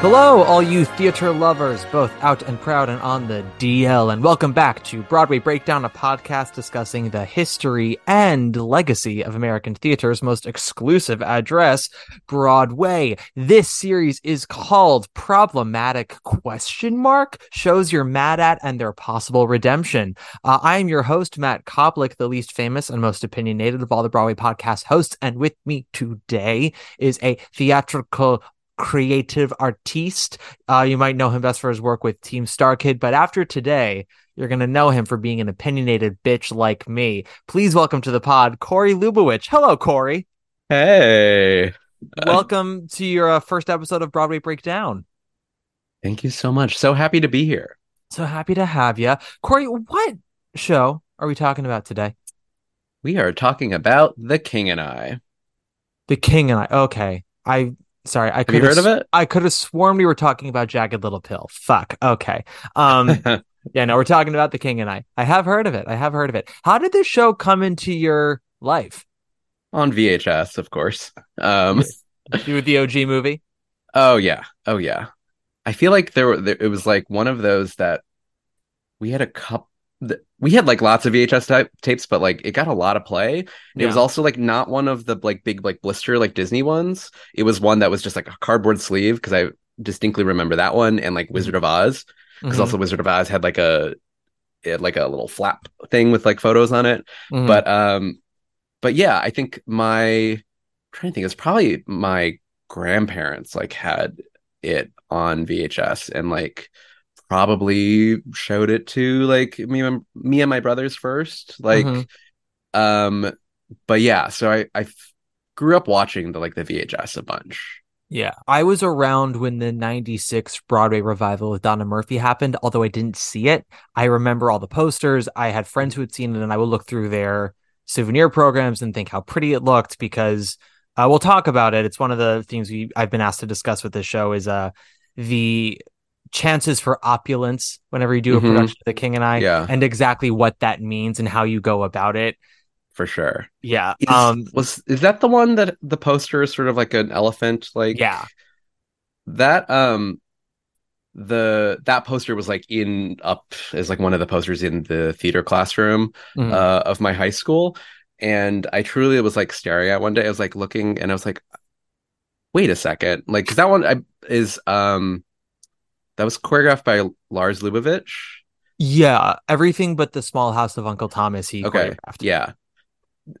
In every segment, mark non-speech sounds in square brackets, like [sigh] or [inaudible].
Hello, all you theater lovers, both out and proud and on the DL, and welcome back to Broadway Breakdown, a podcast discussing the history and legacy of American theater's most exclusive address, Broadway. This series is called Problematic Question Mark, shows you're mad at and their possible redemption. Uh, I am your host, Matt Koplik, the least famous and most opinionated of all the Broadway podcast hosts, and with me today is a theatrical creative artiste. Uh, you might know him best for his work with Team Starkid, but after today, you're going to know him for being an opinionated bitch like me. Please welcome to the pod, Corey Lubowich. Hello, Corey. Hey. welcome to your uh, first episode of Broadway Breakdown. Thank you so much. So happy to be here. So happy to have you. Corey, what show are we talking about today? We are talking about The King and I. The King and I. Okay. I Sorry, I could have heard of it. I could have sworn we were talking about Jagged Little Pill. Fuck. Okay. Um. [laughs] yeah. No, we're talking about The King and I. I have heard of it. I have heard of it. How did this show come into your life? On VHS, of course. Um. with the OG movie. Oh yeah. Oh yeah. I feel like there, were, there it was like one of those that we had a couple we had like lots of VHS type tapes, but like it got a lot of play. Yeah. It was also like not one of the like big like blister like Disney ones. It was one that was just like a cardboard sleeve because I distinctly remember that one and like Wizard of Oz because mm-hmm. also Wizard of Oz had like a had like a little flap thing with like photos on it. Mm-hmm. But um, but yeah, I think my I'm trying to think it's probably my grandparents like had it on VHS and like probably showed it to like me and me and my brothers first like mm-hmm. um but yeah so i i grew up watching the like the vhs a bunch. Yeah i was around when the 96 broadway revival with donna murphy happened although i didn't see it. I remember all the posters. I had friends who had seen it and i would look through their souvenir programs and think how pretty it looked because uh, we'll talk about it. It's one of the things we i've been asked to discuss with this show is uh the chances for opulence whenever you do a mm-hmm. production of The King and I, yeah. and exactly what that means and how you go about it. For sure. Yeah. Is, um, was is that the one that the poster is sort of like an elephant? Like yeah. That um the that poster was like in up as like one of the posters in the theater classroom mm-hmm. uh, of my high school and i truly was like staring at one day i was like looking and i was like wait a second like because that one I, is um that was choreographed by Lar Lubovitch. Yeah, everything but the Small House of Uncle Thomas. He okay. choreographed. Yeah,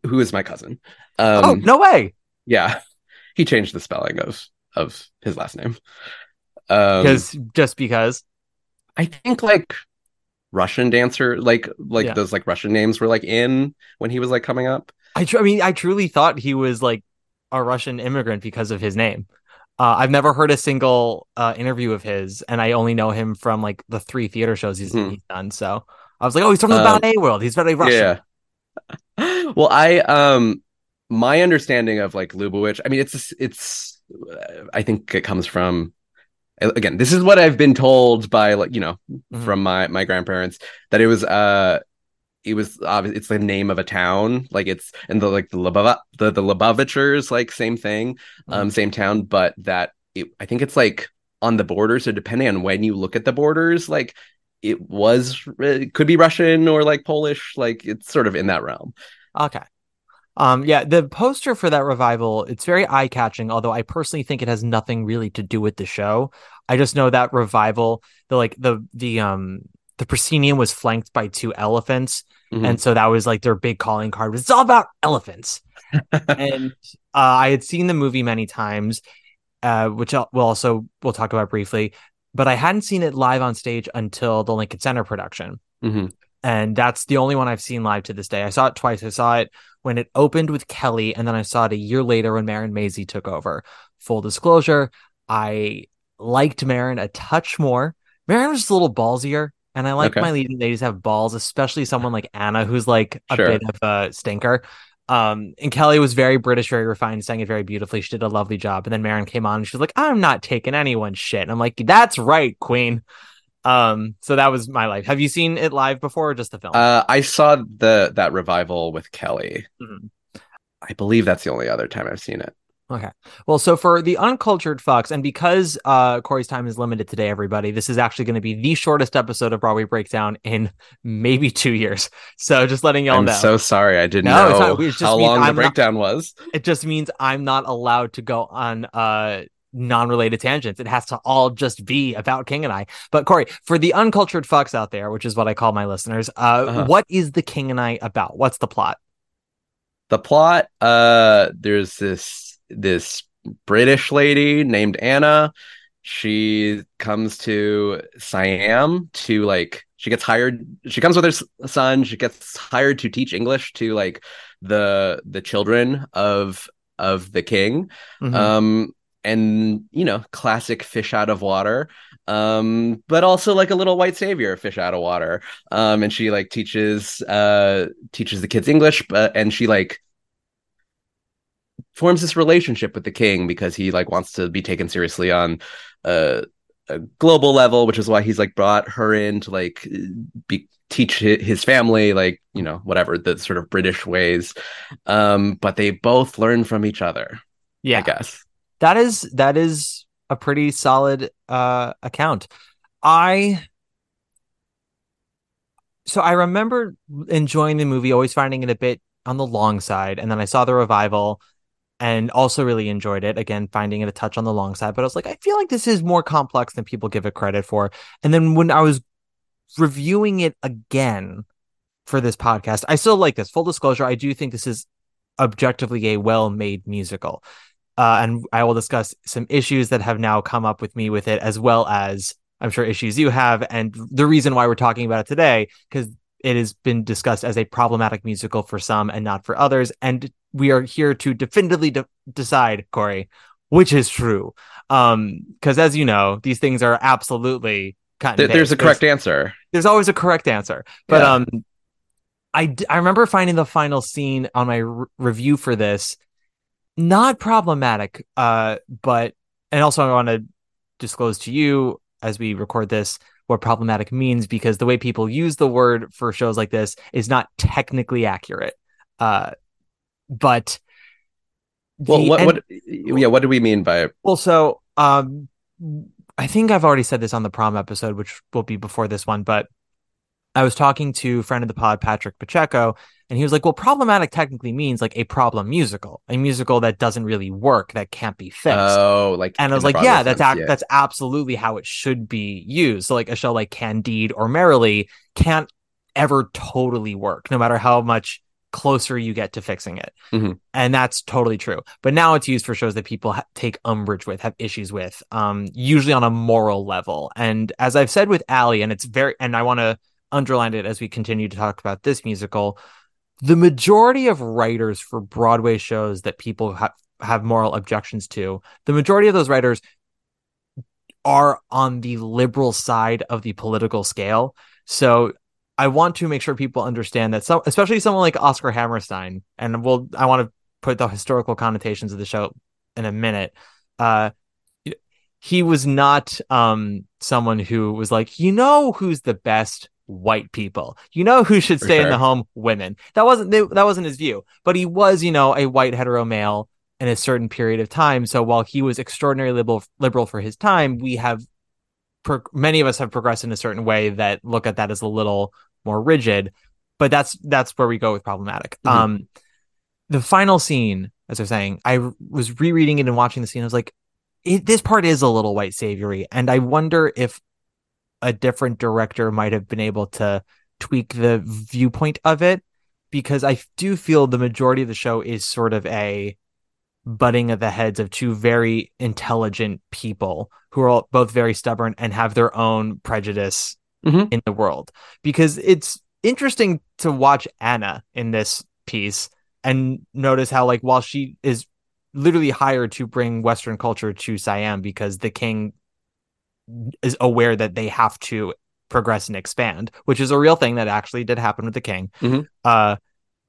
who is my cousin? Um, oh no way! Yeah, [laughs] he changed the spelling of of his last name because um, just because. I think like Russian dancer, like like yeah. those like Russian names were like in when he was like coming up. I, tr- I mean, I truly thought he was like a Russian immigrant because of his name. Uh, I've never heard a single uh, interview of his, and I only know him from like the three theater shows he's, hmm. he's done. So I was like, oh, he's from the um, ballet world. He's very Russian. Yeah. [laughs] well, I um my understanding of like Lubavitch, I mean it's it's I think it comes from again, this is what I've been told by like, you know, mm-hmm. from my my grandparents that it was uh it was obvious it's the name of a town like it's and the like the Lubava, the the Lubavitchers like same thing mm-hmm. um same town but that it, I think it's like on the border so depending on when you look at the borders like it was it could be Russian or like Polish like it's sort of in that realm. Okay. Um yeah the poster for that revival it's very eye-catching although I personally think it has nothing really to do with the show. I just know that revival the like the the um the proscenium was flanked by two elephants, mm-hmm. and so that was like their big calling card. Was, it's all about elephants, [laughs] and uh, I had seen the movie many times, uh, which we'll also we'll talk about briefly, but I hadn't seen it live on stage until the Lincoln Center production. Mm-hmm. And that's the only one I've seen live to this day. I saw it twice. I saw it when it opened with Kelli, and then I saw it a year later when Marin Mazzie took over. Full disclosure, I liked Marin a touch more. Marin was just a little ballsier. And I like okay. my leading ladies have balls, especially someone like Anna, who's like a sure. bit of a stinker. Um, and Kelli was very British, very refined, sang it very beautifully. She did a lovely job. And then Marin came on and she was like, I'm not taking anyone's shit. And I'm like, that's right, Queen. Um, so that was my life. Have you seen it live before or just the film? Uh, I saw the that revival with Kelli. Mm-hmm. I believe that's the only other time I've seen it. Okay. Well, so for the uncultured fucks, and because uh Corey's time is limited today, everybody, this is actually going to be the shortest episode of Broadway Breakdown in maybe two years. So just letting y'all I'm know. so sorry, I didn't no, know it's not, it's how long I'm the breakdown not, was. It just means I'm not allowed to go on uh non-related tangents. It has to all just be about King and I. But Corey, for the uncultured fucks out there, which is what I call my listeners, uh, uh-huh. what is the King and I about? What's the plot? The plot, uh, there's this this British lady named Anna. She comes to Siam to like she gets hired she comes with her son she gets hired to teach english to like the the children of of the king mm-hmm. um and you know classic fish out of water um but also like a little white savior fish out of water um and she like teaches uh teaches the kids english but and she like forms this relationship with the king because he like wants to be taken seriously on a, a global level, which is why he's like brought her in to like be teach his family like you know whatever the sort of british ways. Um but they both learn from each other yeah. i guess. That is that is a pretty solid uh account. I so i remember enjoying the movie always finding it a bit on the long side and then i saw the revival and also really enjoyed it. Again, finding it a touch on the long side, but I was like, I feel like this is more complex than people give it credit for. And then when I was reviewing it again for this podcast, I still like this. Full disclosure, I do think this is objectively a well made musical. Uh, and I will discuss some issues that have now come up with me with it, as well as I'm sure issues you have. And the reason why we're talking about it today, because it has been discussed as a problematic musical for some and not for others. And we are here to definitively de- decide, Corey, which is true. Um, because as you know, these things are absolutely kind There, there's a correct there's, answer. There's always a correct answer. But yeah. um, I I remember finding the final scene on my r- review for this not problematic. Uh, but and also I want to disclose to you as we record this what problematic means because the way people use the word for shows like this is not technically accurate. Uh, but well, what, what, yeah, what do we mean by it? Well, so um, I think I've already said this on the prom episode, which will be before this one, but I was talking to friend of the pod, Patrick Pacheco, and he was like, well, problematic technically means like a problem musical, a musical that doesn't really work, that can't be fixed. Oh, like, and I was like, yeah, that's ac- yeah. that's absolutely how it should be used. So like a show like Candide or Merrily can't ever totally work, no matter how much closer you get to fixing it. Mm-hmm. And that's totally true. But now it's used for shows that people ha- take umbrage with, have issues with, um, usually on a moral level. And as I've said with Allie, and it's very, and I want to underline it as we continue to talk about this musical, the majority of writers for Broadway shows that people ha- have moral objections to, the majority of those writers are on the liberal side of the political scale. So I want to make sure people understand that some, especially someone like Oscar Hammerstein, and we'll, I want to put the historical connotations of the show in a minute. Uh, he was not um someone who was like, you know, who's the best white people. You know who should stay in the home? Women. That wasn't that wasn't his view, but he was, you know, a white hetero male in a certain period of time. So while he was extraordinarily liberal liberal for his time, we have pro- many of us have progressed in a certain way that look at that as a little more rigid. But that's that's where we go with problematic. Mhm. Um, the final scene, as I was saying, I was rereading it and watching the scene. I was like, it, this part is a little white savory, and I wonder if a different director might have been able to tweak the viewpoint of it because I do feel the majority of the show is sort of a butting of the heads of two very intelligent people who are all, both very stubborn and have their own prejudice Mhm. in the world because it's interesting to watch Anna in this piece and notice how like while she is literally hired to bring western culture to Siam because the king is aware that they have to progress and expand which is a real thing that actually did happen with the king Mhm. uh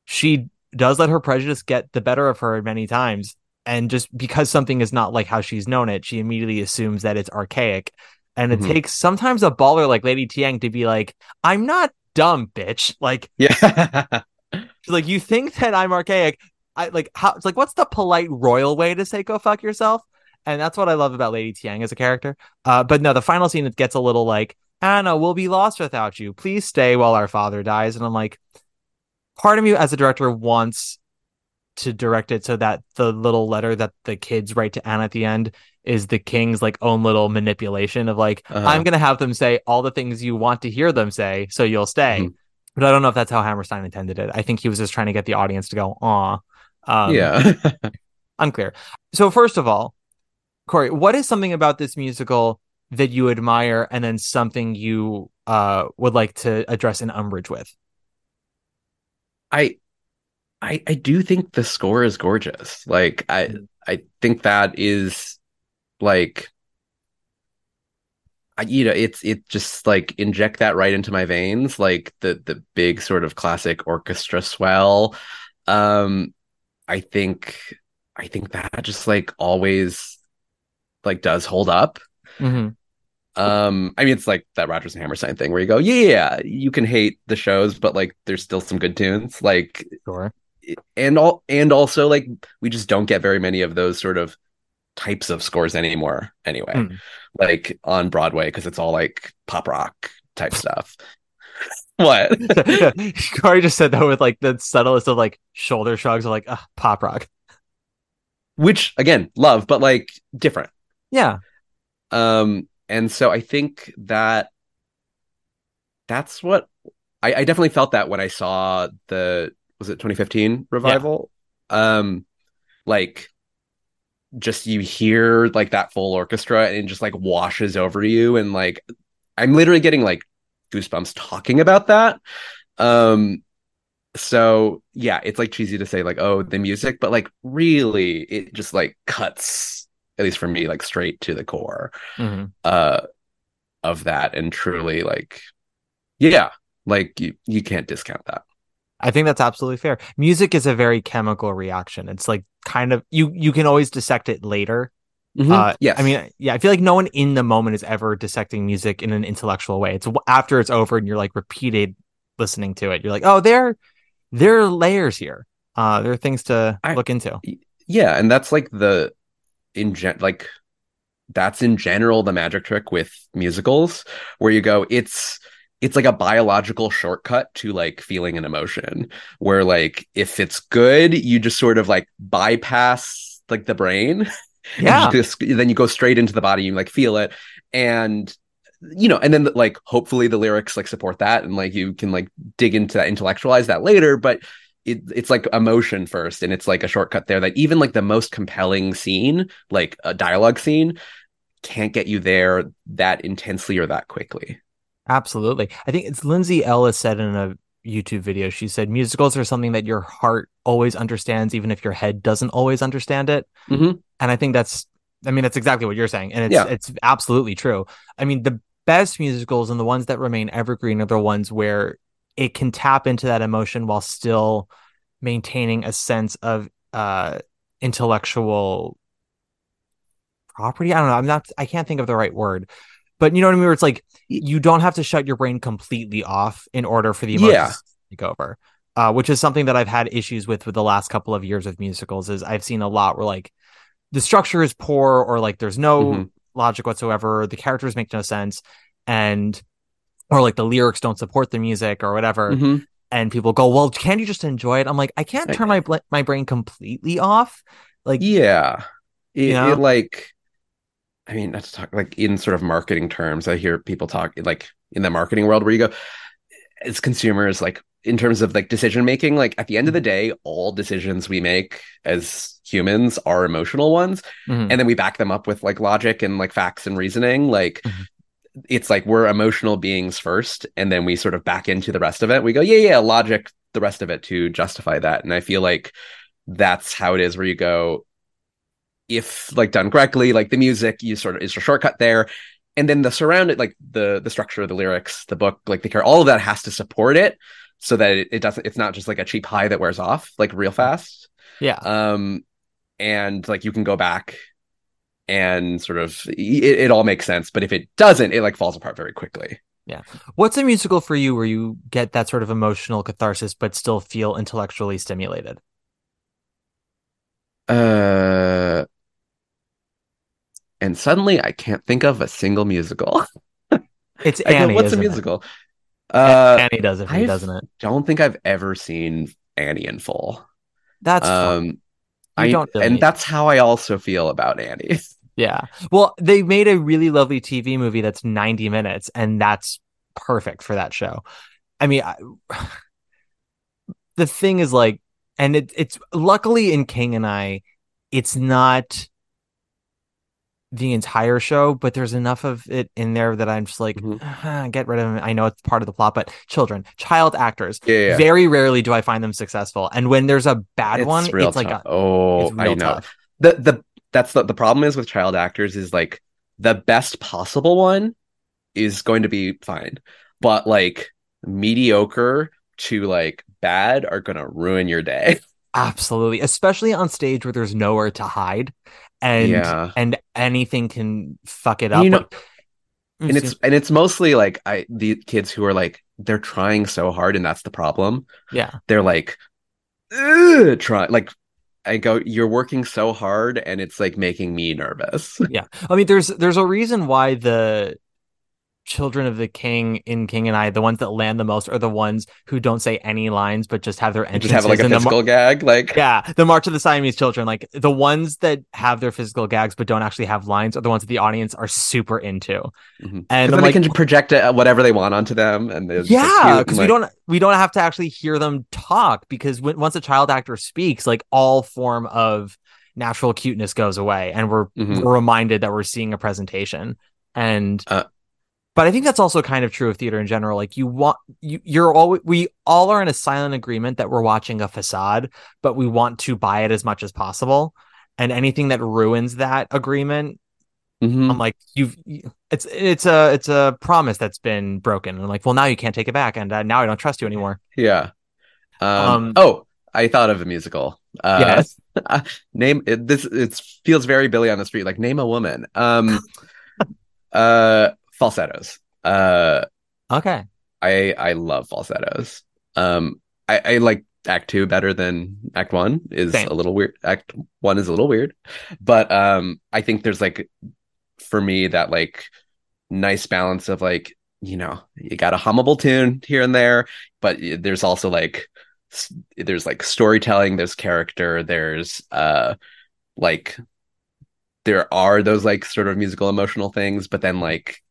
she does let her prejudice get the better of her many times and just because something is not like how she's known it she immediately assumes that it's archaic and it Mhm. takes sometimes a baller like lady thiang to be like i'm not dumb bitch like Yeah. [laughs] Like, you think that I'm archaic? I like how it's like, what's the polite royal way to say go fuck yourself? And that's what I love about Lady Thiang as a character. Uh, but no, the final scene it gets a little like, Anna, we'll be lost without you. Please stay while our father dies. And I'm like, part of me as a director wants to direct it so that the little letter that the kids write to Anna at the end is the king's like own little manipulation of like, Uh-huh. I'm gonna have them say all the things you want to hear them say, so you'll stay. Mhm. But I don't know if that's how Hammerstein intended it. I think he was just trying to get the audience to go, aw. Um, yeah. [laughs] Unclear. So, first of all, Corey, what is something about this musical that you admire and then something you uh, would like to address an umbrage with? I I I do think the score is gorgeous. Like I I think that is like I, you know it's it just like inject that right into my veins like the the big sort of classic orchestra swell um I think I think that just like always like does hold up Mhm. um, I mean, it's like that Rodgers and Hammerstein thing where you go, yeah, you can hate the shows, but like there's still some good tunes. Like, Sure. and all, and also like we just don't get very many of those sort of types of scores anymore. Anyway, Hmm. like on Broadway because it's all like pop rock type stuff. [laughs] what? [laughs] Corey just said that with like the subtlest of like shoulder shrugs of like uh, pop rock. Which again, love, but like different. Yeah. Um, and so I think that that's what I, I definitely felt that when I saw the was it 2015 revival. Um, like just you hear like that full orchestra and it just like washes over you and like I'm literally getting like goosebumps talking about that. Um, so yeah, it's like cheesy to say like oh the music, but like really it just like cuts at least for me like straight to the core Mhm. uh of that and truly like yeah like you you can't discount that I think that's absolutely fair. Music is a very chemical reaction. It's like kind of you you can always dissect it later. Uh, yes I mean, yeah, I feel like no one in the moment is ever dissecting music in an intellectual way. It's after it's over and you're like repeated listening to it. You're like, oh, there, there are layers here. Uh, there are things to I- look into. yeah and that's like the in gen like that's in general the magic trick with musicals where you go it's it's like a biological shortcut to like feeling an emotion where like if it's good you just sort of like bypass like the brain [laughs] Yeah, just, then you go straight into the body you like feel it. And you know and then like hopefully the lyrics like support that and like you can like dig into that intellectualize that later but it, it's like emotion first and it's like a shortcut there that even like the most compelling scene like a dialogue scene can't get you there that intensely or that quickly absolutely. I think it's Lindsay Ellis said in a YouTube video. She said musicals are something that your heart always understands, even if your head doesn't always understand it. Mhm. And I think that's, I mean, that's exactly what you're saying, and it's Yeah. it's absolutely true. I mean, the best musicals and the ones that remain evergreen are the ones where it can tap into that emotion while still maintaining a sense of uh intellectual property. I don't know. I'm not I can't think of the right word. But you know what I mean? Where it's like you don't have to shut your brain completely off in order for the emotions Yeah. to take over. Uh, which is something that I've had issues with with the last couple of years of musicals. Is I've seen a lot where like the structure is poor or like there's no Mhm. logic whatsoever. The characters make no sense, and or like the lyrics don't support the music or whatever. Mhm. And people go, "Well, can't you just enjoy it?" I'm like, I can't turn my bl- my brain completely off. Like, Yeah. It, You know? it like I mean, not to talk like in sort of marketing terms, I hear people talk like in the marketing world where you go as consumers, like in terms of like decision making, like at the end of the day, all decisions we make as humans are emotional ones. mhm. And then we back them up with like logic and like facts and reasoning. Like Mhm. It's like we're emotional beings first, and then we sort of back into the rest of it. We go, yeah, yeah, logic, the rest of it to justify that. And I feel like that's how it is where you go, if like done correctly, like the music, you sort of is a shortcut there. And then the surrounded, like the the structure, the lyrics, the book, like the care, all of that has to support it so that it, it doesn't it's not just like a cheap high that wears off like real fast. yeah, Um and like you can go back and sort of it, it all makes sense. But if it doesn't, it like falls apart very quickly. Yeah. What's a musical for you where you get that sort of emotional catharsis but still feel intellectually stimulated? Uh and suddenly I can't think of a single musical. [laughs] It's I go, Annie. what's a isn't it? musical? Uh Annie does it for you, doesn't it? don't think I've ever seen Annie in full. That's um I don't really and that's how I also feel about Annie. [laughs] Yeah. Well, they made a really lovely TV movie that's 90 minutes, and that's perfect for that show. I mean, I, [sighs] the thing is like, and it, it's luckily in King and I, it's not the entire show, but there's enough of it in there that I'm just like, Mhm. "Ah, get rid of it. I know it's part of the plot, but children, child actors, yeah, yeah. very rarely do I find them successful. And when there's a bad It's one, it's like, a, oh, it's I know. tough. the the that's the, the problem is with child actors is like the best possible one is going to be fine but like mediocre to like bad are gonna ruin your day [laughs] Absolutely, especially on stage where there's nowhere to hide, and Yeah. and anything can fuck it up. you know- Like- mm, and it's and it's mostly like i the kids who are like they're trying so hard and that's the problem yeah, they're like "Ugh," try like i go you're working so hard and it's like making me nervous yeah. I mean, there's there's a reason why the children of the king in King and I, the ones that land the most, are the ones who don't say any lines but just have their entrances just have like a physical gag like Yeah, the March of the Siamese Children, like the ones that have their physical gags but don't actually have lines, are the ones that the audience are super into. Mhm. And then like, they can project uh, whatever they want onto them and yeah, because we don't we don't have to actually hear them talk because when, once a child actor speaks, like all form of natural cuteness goes away, and we're Mhm. we're reminded that we're seeing a presentation. And Uh, but I think that's also kind of true of theater in general. Like you want you you're all we all are in a silent agreement that we're watching a facade, but we want to buy it as much as possible. And anything that ruins that agreement, Mhm. I'm like, you've it's it's a it's a promise that's been broken. And I'm like, well, now you can't take it back, and uh, now I don't trust you anymore. Yeah. Um, Um, oh, I thought of a musical. Uh, Yes. [laughs] name it, this. It feels very Billy on the Street. Like name a woman. Um, [laughs] uh, falsettos. Uh, Okay. I I love falsettos. Um, I I like Act Two better than Act One. Is Same. a little weird. Act One is a little weird, but um, I think there's like for me that like nice balance of like you know you got a hummable tune here and there, but there's also like there's like storytelling, there's character, there's uh like there are those like sort of musical emotional things, but then like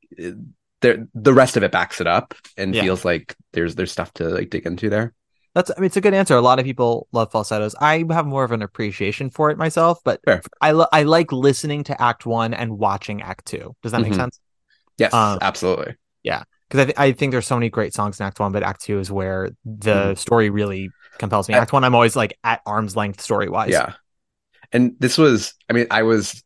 there the rest of it backs it up and Yeah. feels like there's there's stuff to like dig into there. That's I mean it's a good answer. A lot of people love falsettos. I have more of an appreciation for it myself, but Fair. I lo- I like listening to Act One and watching Act Two. Does that make Mhm. sense? Yes, Um, absolutely. Yeah, because I, th- I think there's so many great songs in Act One, but Act Two is where the story really compels me. Mm-hmm. Act One, I'm always like at arm's length story wise. Yeah. And this was I mean I was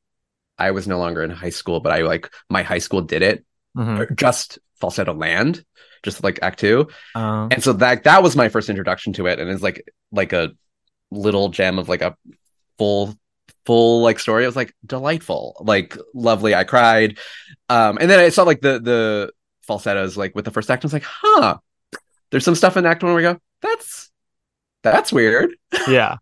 I was no longer in high school, but I like my high school did it Mhm. just Falsettoland just like Act Two. Um, and so that that was my first introduction to it and it's like like a little gem of like a full full like story. It was like delightful. Like lovely. I cried. Um and then i saw like the the falsettos like with the first act i was like huh. There's some stuff in act one where we go that's that's weird. Yeah.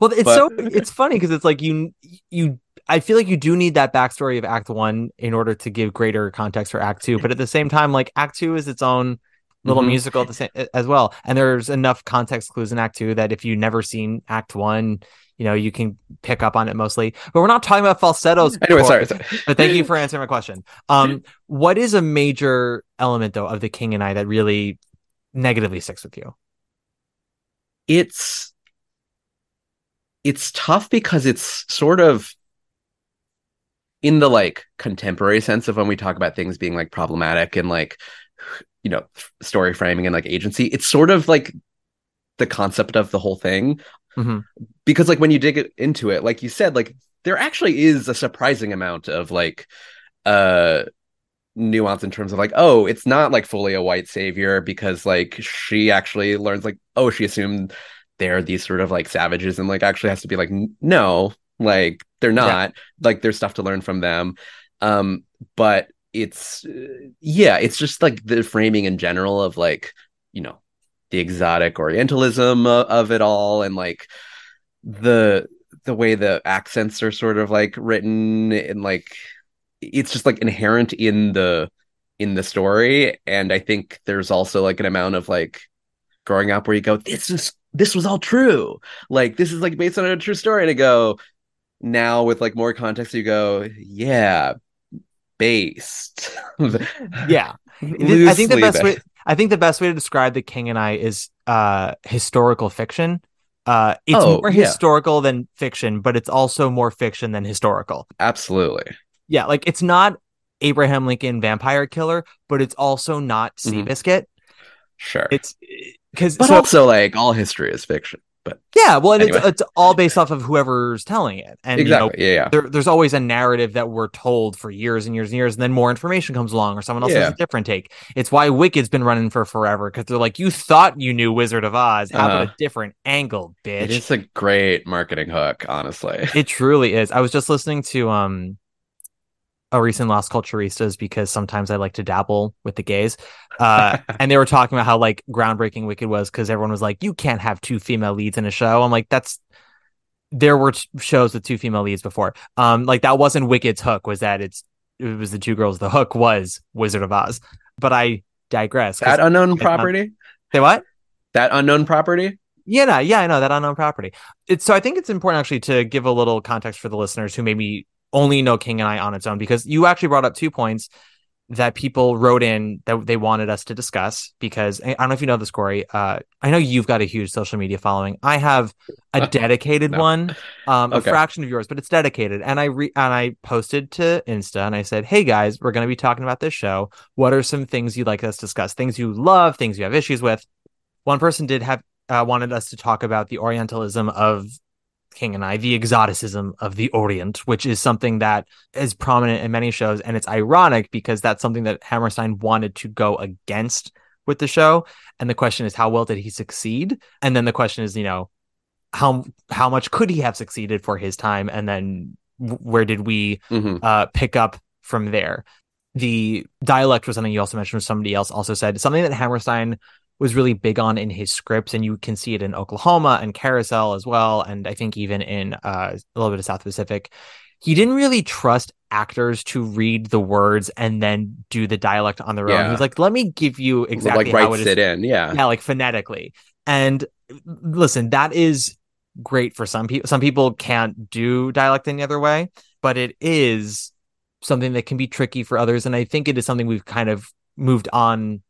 Well, it's But- so it's funny because it's like you you I feel like you do need that backstory of Act One in order to give greater context for Act Two, but at the same time, like Act Two is its own little Mhm. musical the same as well, and there's enough context clues in Act Two that if you've never seen Act One, you know you can pick up on it mostly. But we're not talking about falsettos. [laughs] anyway Corey. sorry, sorry. But thank you for answering my question. Um, what is a major element though of the King and I that really negatively sticks with you? it's it's tough because it's sort of in the like contemporary sense of when we talk about things being like problematic and like you know story framing and like agency it's sort of like the concept of the whole thing Mhm. because like when you dig it- into it like you said like there actually is a surprising amount of like uh nuance in terms of like oh it's not like fully a white savior because like she actually learns like oh she assumed they're these sort of like savages and like actually has to be like no like they're not like there's stuff to learn from them. Um but it's yeah it's just like the framing in general of like you know the exotic orientalism of, of it all and like the the way the accents are sort of like written and like it's just like inherent in the in the story. And i think there's also like an amount of like growing up where you go this is this was all true. Like this is like based on a true story. And I go now with like more context you go yeah based Yeah. [laughs] I think the best way. I think the best way to describe the King and I is uh historical fiction. Uh it's Oh, more yeah. historical than fiction, but it's also more fiction than historical. absolutely Yeah, like it's not Abraham Lincoln vampire killer, but it's also not Mhm. Seabiscuit. sure It's because but also like all history is fiction but yeah, well, and Anyway. it's, it's all based off of whoever's telling it, and you know, yeah yeah there, there's always a narrative that we're told for years and years and years, and then more information comes along, or someone else has a different take. It's why Wicked's been running for forever because they're like, you thought you knew Wizard of Oz, how about Uh-huh. a different angle, bitch? it is a great marketing hook honestly It truly is. I was just listening to um a recent Las Culturistas because sometimes I like to dabble with the gays. Uh [laughs] and they were talking about how like groundbreaking Wicked was because everyone was like, You can't have two female leads in a show. I'm like, that's there were t- shows with two female leads before. Um like that wasn't Wicked's hook, was that it's it was the two girls. The hook was Wizard of Oz. But I digress. that unknown property say what? that unknown property Yeah, no, yeah, I know that unknown property. It's so I think it's important actually to give a little context for the listeners who maybe only know King and I on its own because you actually brought up two points that people wrote in that they wanted us to discuss because I don't know if you know this, Corey. Uh, I know you've got a huge social media following. I have a dedicated No. one, um, a fraction of yours, but it's dedicated. And I re- and I posted to Insta and I said, "Hey guys, we're going to be talking about this show. What are some things you'd like us to discuss? Things you love, things you have issues with." One person did have uh, wanted us to talk about the Orientalism of King and I, the exoticism of the Orient, which is something that is prominent in many shows. And it's ironic because that's something that Hammerstein wanted to go against with the show. And the question is, how well did he succeed? And then the question is, you know, how how much could he have succeeded for his time? And then where did we Mhm. uh, pick up from there. The dialect was something you also mentioned. Somebody else also said something that Hammerstein was really big on in his scripts, and you can see it in Oklahoma and Carousel as well, and I think even in uh, a little bit of South Pacific. He didn't really trust actors to read the words and then do the dialect on their own. He's like, "Let me give you exactly like how it is it in yeah yeah like phonetically and listen that is great for some people some people can't do dialect any other way but it is something that can be tricky for others and i think it is something we've kind of moved on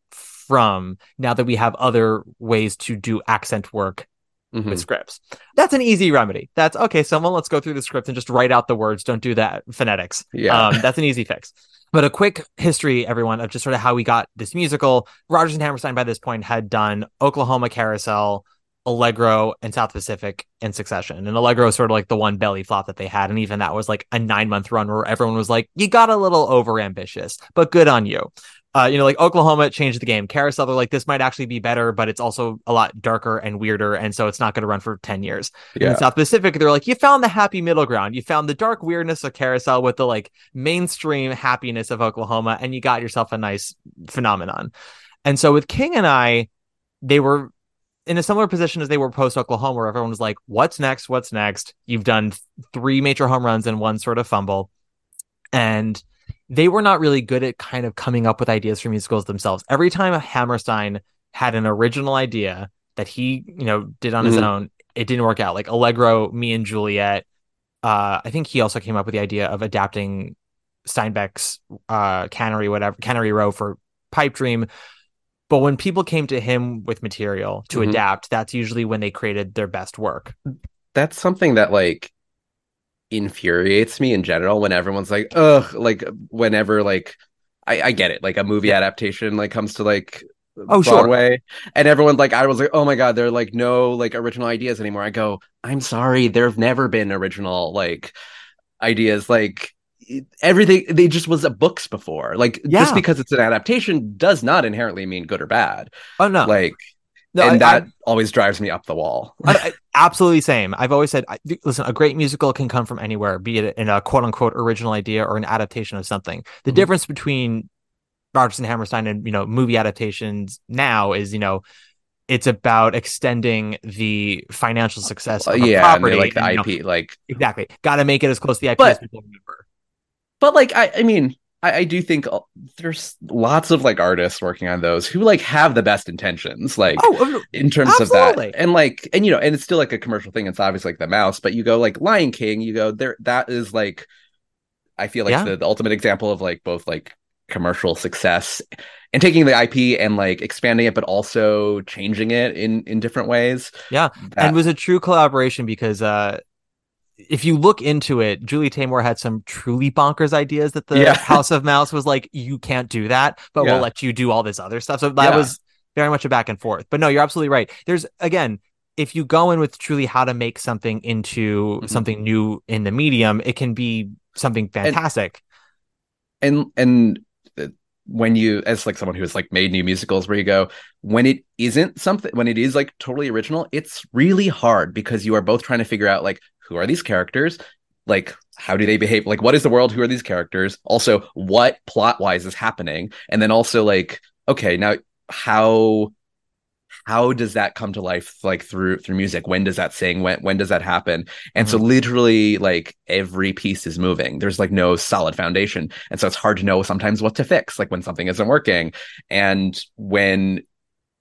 from now that we have other ways to do accent work Mhm. with scripts. That's an easy remedy. That's okay someone let's go through the script and just write out the words. Don't do that phonetics. Yeah. um, that's an easy fix. But a quick history everyone of just sort of how we got this musical. Rodgers and hammerstein by this point had done oklahoma carousel allegro and south pacific in succession. And allegro is sort of like the one belly flop that they had. And even that was like a nine month run where everyone was like you got a little over ambitious but good on you Uh, you know, like Oklahoma changed the game. Carousel, they're like, this might actually be better, but it's also a lot darker and weirder, and so it's not going to run for ten years. Yeah. in South Pacific, they're like, you found the happy middle ground. You found the dark weirdness of Carousel with the like mainstream happiness of Oklahoma, and you got yourself a nice phenomenon. And so with King and I, they were in a similar position as they were post Oklahoma, where everyone was like, "What's next? What's next?" You've done th- three major home runs and one sort of fumble, and they were not really good at kind of coming up with ideas for musicals themselves. Every time Hammerstein had an original idea that he, you know, did on his Mhm. own, it didn't work out. Like Allegro, Me and Juliet. Uh, I think he also came up with the idea of adapting Steinbeck's uh, Cannery, whatever Cannery Row for Pipe Dream. But when people came to him with material to Mhm. adapt, that's usually when they created their best work. that's something that like infuriates me in general when everyone's like ugh like whenever like I, I get it like a movie adaptation like comes to like Oh, sure. Broadway and everyone like I was like oh my god there are like no like original ideas anymore I go I'm sorry there have never been original like ideas like everything they just was a books before like Yeah. just because it's an adaptation does not inherently mean good or bad Oh no, like no, and I- I- that always drives me up the wall [laughs] I- I- absolutely same. I've always said, I, listen, a great musical can come from anywhere, be it in a quote unquote original idea or an adaptation of something. The Mhm. difference between Rodgers and Hammerstein and you know movie adaptations now is you know it's about extending the financial success of yeah property. like the and, you know, IP like exactly. Got to make it as close to the IP But- as people remember. but like I, I mean I, I do think uh, there's lots of like artists working on those who like have the best intentions like Oh, in terms absolutely. of that. And like and you know and it's still like a commercial thing. It's obviously like the mouse but you go like lion king you go there that is like i feel like Yeah. the, the ultimate example of like both like commercial success and taking the ip and like expanding it but also changing it in in different ways. Yeah, That- and was a true collaboration? Because uh if you look into it, Julie Taymor had some truly bonkers ideas that the Yeah. House of Mouse was like, you can't do that, but Yeah. we'll let you do all this other stuff. So that Yeah. was very much a back and forth. But no, you're absolutely right. There's again, if you go in with truly how to make something into Mhm. something new in the medium, it can be something fantastic. and and uh, when you as like someone who has like made new musicals where you go when it isn't something when it is like totally original it's really hard because you are both trying to figure out like who are these characters? Like how do they behave? Like what is the world? Who are these characters? Also what plot wise is happening? And then also like okay now how how does that come to life like through through music? When does that sing? When when does that happen? And so mm-hmm. literally like every piece is moving. There's like no solid foundation. And so it's hard to know sometimes what to fix like when something isn't working. And when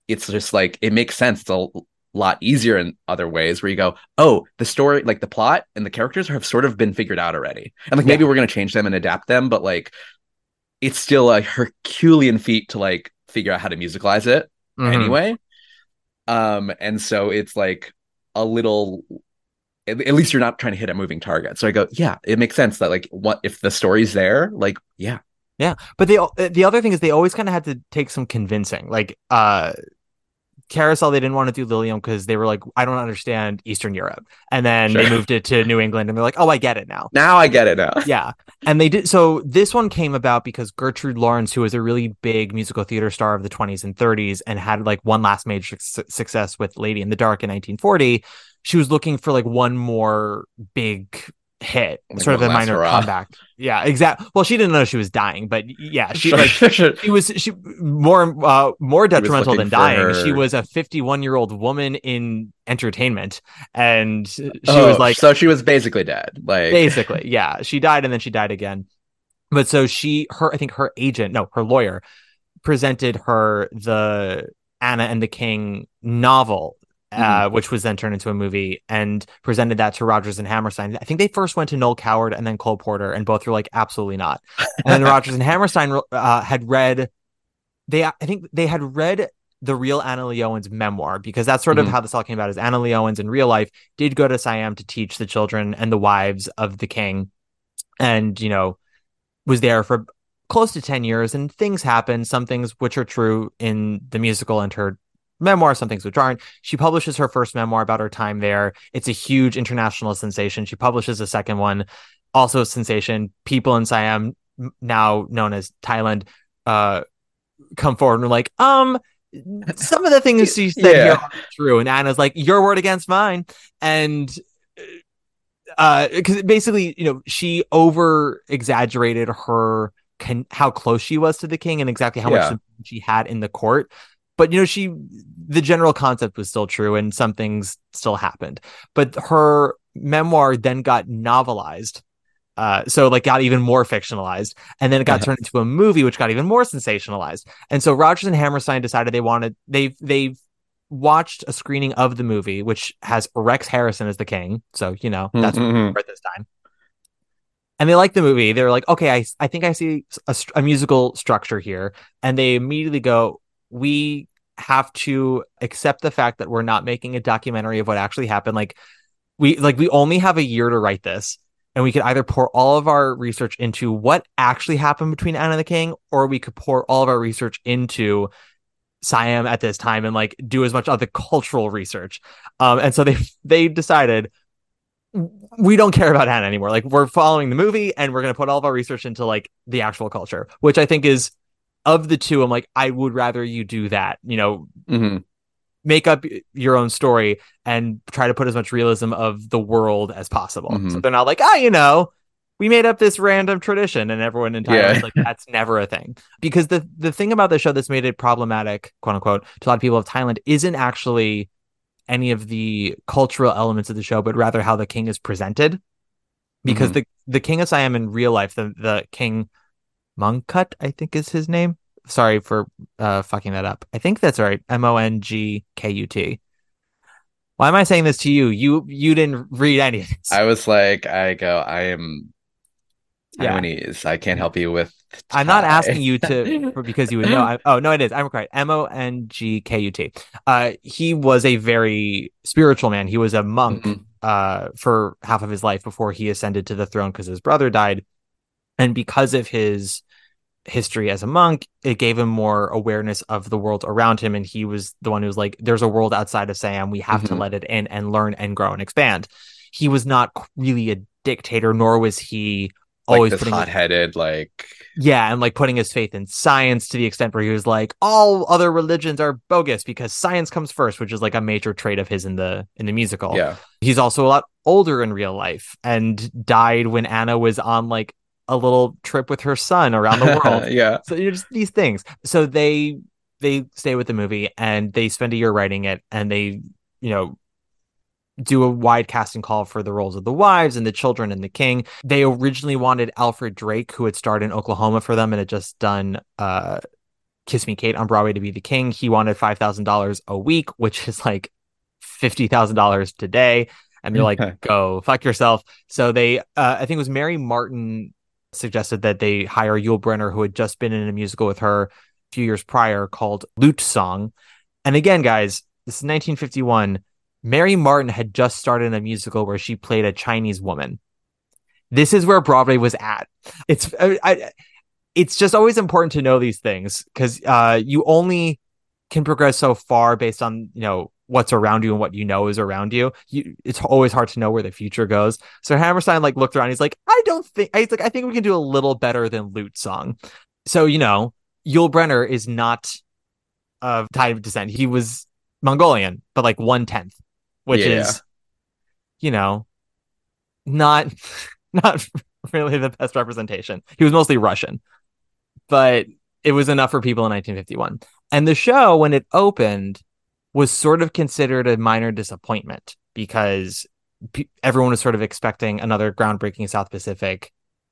it's just like it makes sense it's a lot easier in other ways where you go oh the story like the plot and the characters have sort of been figured out already and like maybe we're going to change them and adapt them but like it's still a herculean feat to like figure out how to musicalize it Mhm. anyway. Um, and so it's like a little at, at least you're not trying to hit a moving target. So I go, yeah, it makes sense that like what if the story's there, like, yeah. Yeah, but they uh, the other thing is they always kind of had to take some convincing. Like uh Carousel, they didn't want to do Liliom because they were like, I don't understand Eastern Europe. And then they moved it to New England and they're like, oh, I get it now. Now I get it now. [laughs] yeah. And they did so this one came about because Gertrude Lawrence, who was a really big musical theater star of the 20s and 30s and had like one last major su- success with Lady in the Dark in 1940, she was looking for like one more big hit, Like sort of a minor hurrah. comeback. Yeah, exactly. Well, she didn't know she was dying, but yeah, she like [laughs] she was she more uh more detrimental than dying. She was a 51 year old woman in entertainment, and she Oh, was like so she was basically dead. Like basically yeah she died and then she died again but so she her i think her agent no her lawyer presented her the anna and the king novel uh, which was then turned into a movie and presented that to Rodgers and Hammerstein. I think they first went to Noel Coward and then Cole Porter, and both were like, absolutely not. And then [laughs] Rodgers and Hammerstein uh, had read, they I think they had read the real Anna Leonowens memoir because that's sort of Mhm. how this all came about. Is Anna Leonowens in real life did go to Siam to teach the children and the wives of the king, and you know was there for close to 10 years and things happen some things which are true in the musical and her memoir some things which aren't she publishes her first memoir about her time there it's a huge international sensation she publishes a second one also a sensation people in siam now known as thailand uh come forward and are like, um, some of the things she said Yeah. here are true, and Anna's like, your word against mine, and uh, because basically, you know, she over exaggerated her con- how close she was to the king and exactly how Yeah. much she had in the court. But you know, she the general concept was still true, and some things still happened. But her memoir then got novelized. Uh, so like got even more fictionalized and then it got Uh-huh. turned into a movie which got even more sensationalized and so Rodgers and Hammerstein decided they wanted they they watched a screening of the movie which has Rex Harrison as the king so you know that's what Mhm. at this time and they liked the movie they were like okay I I think I see a, a musical structure here and they immediately go we have to accept the fact that we're not making a documentary of what actually happened like we like we only have a year to write this and we could either pour all of our research into what actually happened between Anne and the King, or we could pour all of our research into Siam at this time and like do as much other cultural research. Um, and so they [laughs] they decided we don't care about Anna anymore. Like we're following the movie and we're gonna put all of our research into like the actual culture, which I think is of the two. I'm like I would rather you do that. You know, Mhm. make up your own story and try to put as much realism of the world as possible. So Mhm. they're not like, ah, you know, we made up this random tradition and everyone in Thailand Yeah. is like, that's never a thing. Because the the thing about the show that's made it problematic, quote unquote, to a lot of people of Thailand isn't actually any of the cultural elements of the show, but rather how the king is presented. Because Mhm. the the king of Siam in real life, the the king Mongkut, I think is his name. Sorry for uh fucking that up. I think that's right. M O N G K U T. Why am I saying this to you? You you didn't read any of this. I was like, I go, I am Yeah. Taiwanese. I can't help you with. I'm not asking you to [laughs] for, because you would know. I, oh no, it is. I'm correct. M O N G K U T. Uh, he was a very spiritual man. He was a monk Mhm. uh for half of his life before he ascended to the throne because his brother died, and because of his history as a monk, it gave him more awareness of the world around him, and he was the one who was like, "There's a world outside of Siam We have to Mhm. let it in and learn and grow and expand." He was not really a dictator, nor was he Like always this hot-headed like yeah, and like putting his faith in science to the extent where he was like, all other religions are bogus because science comes first, which is like a major trait of his in the in the musical. yeah, He's also a lot older in real life and died when Anna was on like a little trip with her son around the world. [laughs] yeah. so you know, just these things. So they they stay with the movie and they spend a year writing it and they, you know, do a wide casting call for the roles of the wives and the children and the king. They originally wanted Alfred Drake, who had starred in Oklahoma for them and had just done uh Kiss Me Kate on Broadway to be the king. He wanted five thousand dollars a week, which is like fifty thousand dollars today. And they're like, go fuck yourself. So they uh I think it was Mary Martin suggested that they hire Yul Brynner, who had just been in a musical with her a few years prior called Lute Song. And again, guys, this is 1951. Mary Martin had just started a musical where she played a Chinese woman. This is where Broadway was at. It's I, I, it's just always important to know these things because uh, you only can progress so far based on you know what's around you and what you know is around you. you it's always hard to know where the future goes. So Hammerstein like looked around. He's like, I don't think. He's like, I think we can do a little better than Lute Song. So you know, Yul Brynner is not of Thai descent. He was Mongolian, but like one tenth, which Yeah. is, you know, not [laughs] not really the best representation. He was mostly Russian, but it was enough for people in 1951. And the show, when it opened, was sort of considered a minor disappointment because everyone was sort of expecting another groundbreaking South Pacific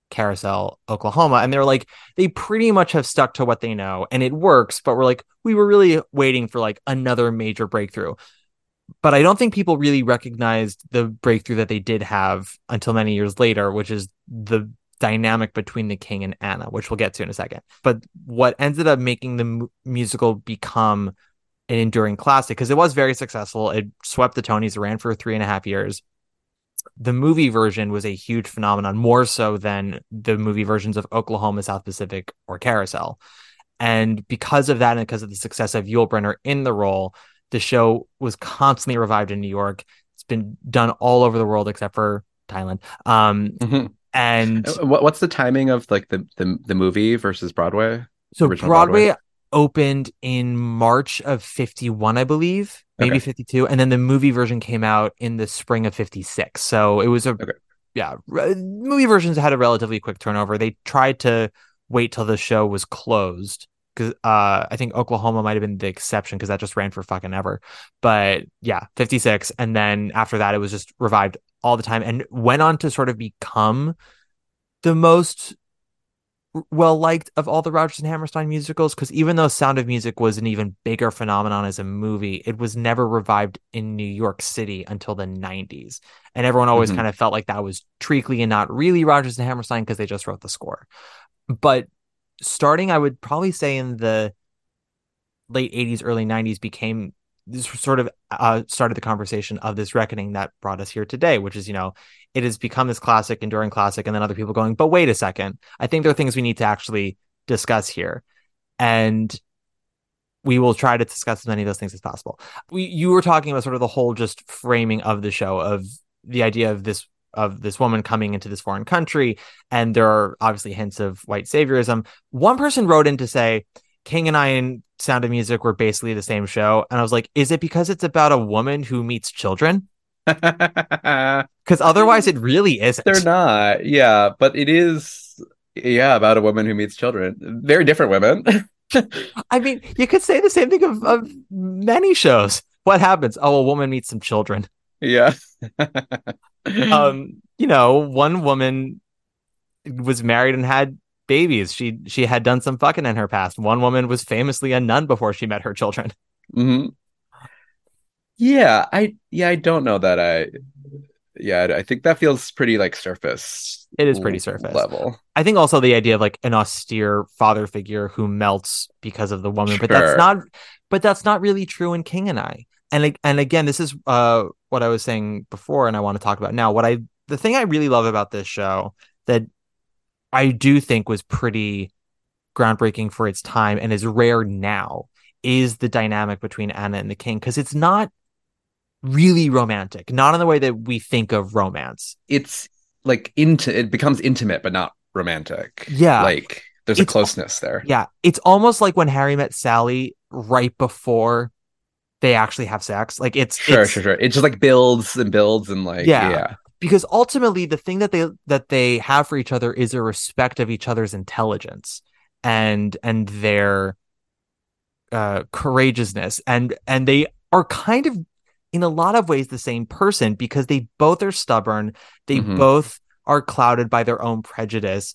carousel Oklahoma. And they're like they pretty much have stuck to what they know and it works but we're like we were really waiting for like another major breakthrough. But I don't think people really recognized the breakthrough that they did have until many years later which is the dynamic between the king and Anna which we'll get to in a second. But what ended up making the mu- musical become an enduring classic because it was very successful it swept the Tonys ran for three and a half years the movie version was a huge phenomenon, more so than the movie versions of Oklahoma, South Pacific, or Carousel. And because of that, and because of the success of Yul Brynner in the role, the show was constantly revived in New York. It's been done all over the world except for Thailand. Um, Mhm. and Uh, what's the timing of like the, the the movie versus Broadway? so Broadway, Broadway? Opened in March of 51, I believe, maybe Okay. 52. And then the movie version came out in the spring of 56. So it was a, Okay. yeah, re- movie versions had a relatively quick turnover. They tried to wait till the show was closed. Cause, uh, I think Oklahoma might have been the exception because that just ran for fucking ever. But yeah, 56. And then after that, it was just revived all the time and went on to sort of become the most well liked of all the Rodgers and Hammerstein musicals because even though Sound of Music was an even bigger phenomenon as a movie, it was never revived in New York City until the 90s. And everyone always Mhm. kind of felt like that was treacly and not really Rodgers and Hammerstein because they just wrote the score. But starting, I would probably say in the late 80s, early 90s became this sort of uh, started the conversation of this reckoning that brought us here today, which is, you know, it has become this classic, enduring classic, and then other people going, but wait a second. I think there are things we need to actually discuss here. And we will try to discuss as many of those things as possible. We, you were talking about sort of the whole just framing of the show of the idea of this of this woman coming into this foreign country, and there are obviously hints of white saviorism. One person wrote in to say, King and I Sound of Music were basically the same show. And I was like, is it because it's about a woman who meets children? [laughs] Because otherwise, it really isn't. They're not. Yeah, but it is. Yeah, about a woman who meets children. Very different women. [laughs] I mean, you could say the same thing of, of many shows. What happens? Oh, a woman meets some children. yeah. Um, [laughs] you know, one woman was married and had babies. She she had done some fucking in her past. One woman was famously a nun before she met her children. [laughs] hmm Yeah, I yeah, I don't know that I yeah, I think that feels pretty like surface. It is pretty surface. level. I think also the idea of like an austere father figure who melts because of the woman, but that's not but that's not really true in King and I. And like- and again, this is uh what I was saying before and I want to talk about now. What I the thing I really love about this show that I do think was pretty groundbreaking for its time and is rare now is the dynamic between Anna and the King because it's not really romantic, not in the way that we think of romance. It's like into it becomes intimate but not romantic. Yeah. Like there's a closeness there. Yeah, it's almost like when Harry met Sally right before they actually have sex. Like it's Sure, it's- sure, sure. It just like builds and builds and like Yeah. yeah. Because ultimately the thing that they that they have for each other is a respect of each other's intelligence and and their uh courageousness. And and they are kind of in a lot of ways the same person because they both are stubborn. They Mhm. both are clouded by their own prejudice.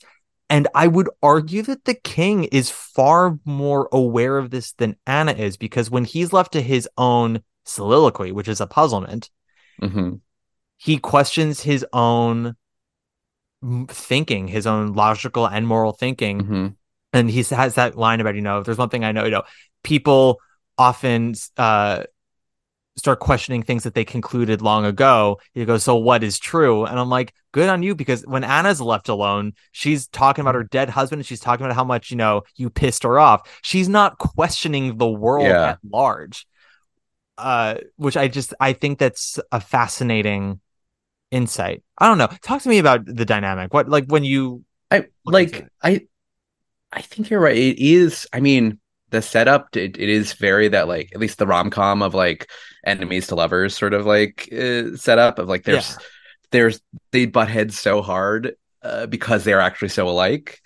And i would argue that the king is far more aware of this than anna is because when he's left to his own soliloquy which is a puzzlement hmm he questions his own thinking, his own logical and moral thinking. hmm And he has that line about, you know, if there's one thing I know, you know, people often uh, start questioning things that they concluded long ago. He goes, So what is true? And I'm like, Good on you, because when Anna's left alone, she's talking about her dead husband and she's talking about how much, you know, you pissed her off. She's not questioning the world Yeah. at large. Uh, which I just I think that's a fascinating insight. I don't know. Talk to me about the dynamic. What like when you I like. I I think you're right. It is I mean the setup it, it is very that like at least the rom-com of like enemies to lovers sort of like uh, setup of like there's Yeah. there's they butt heads so hard uh, because they're actually so alike.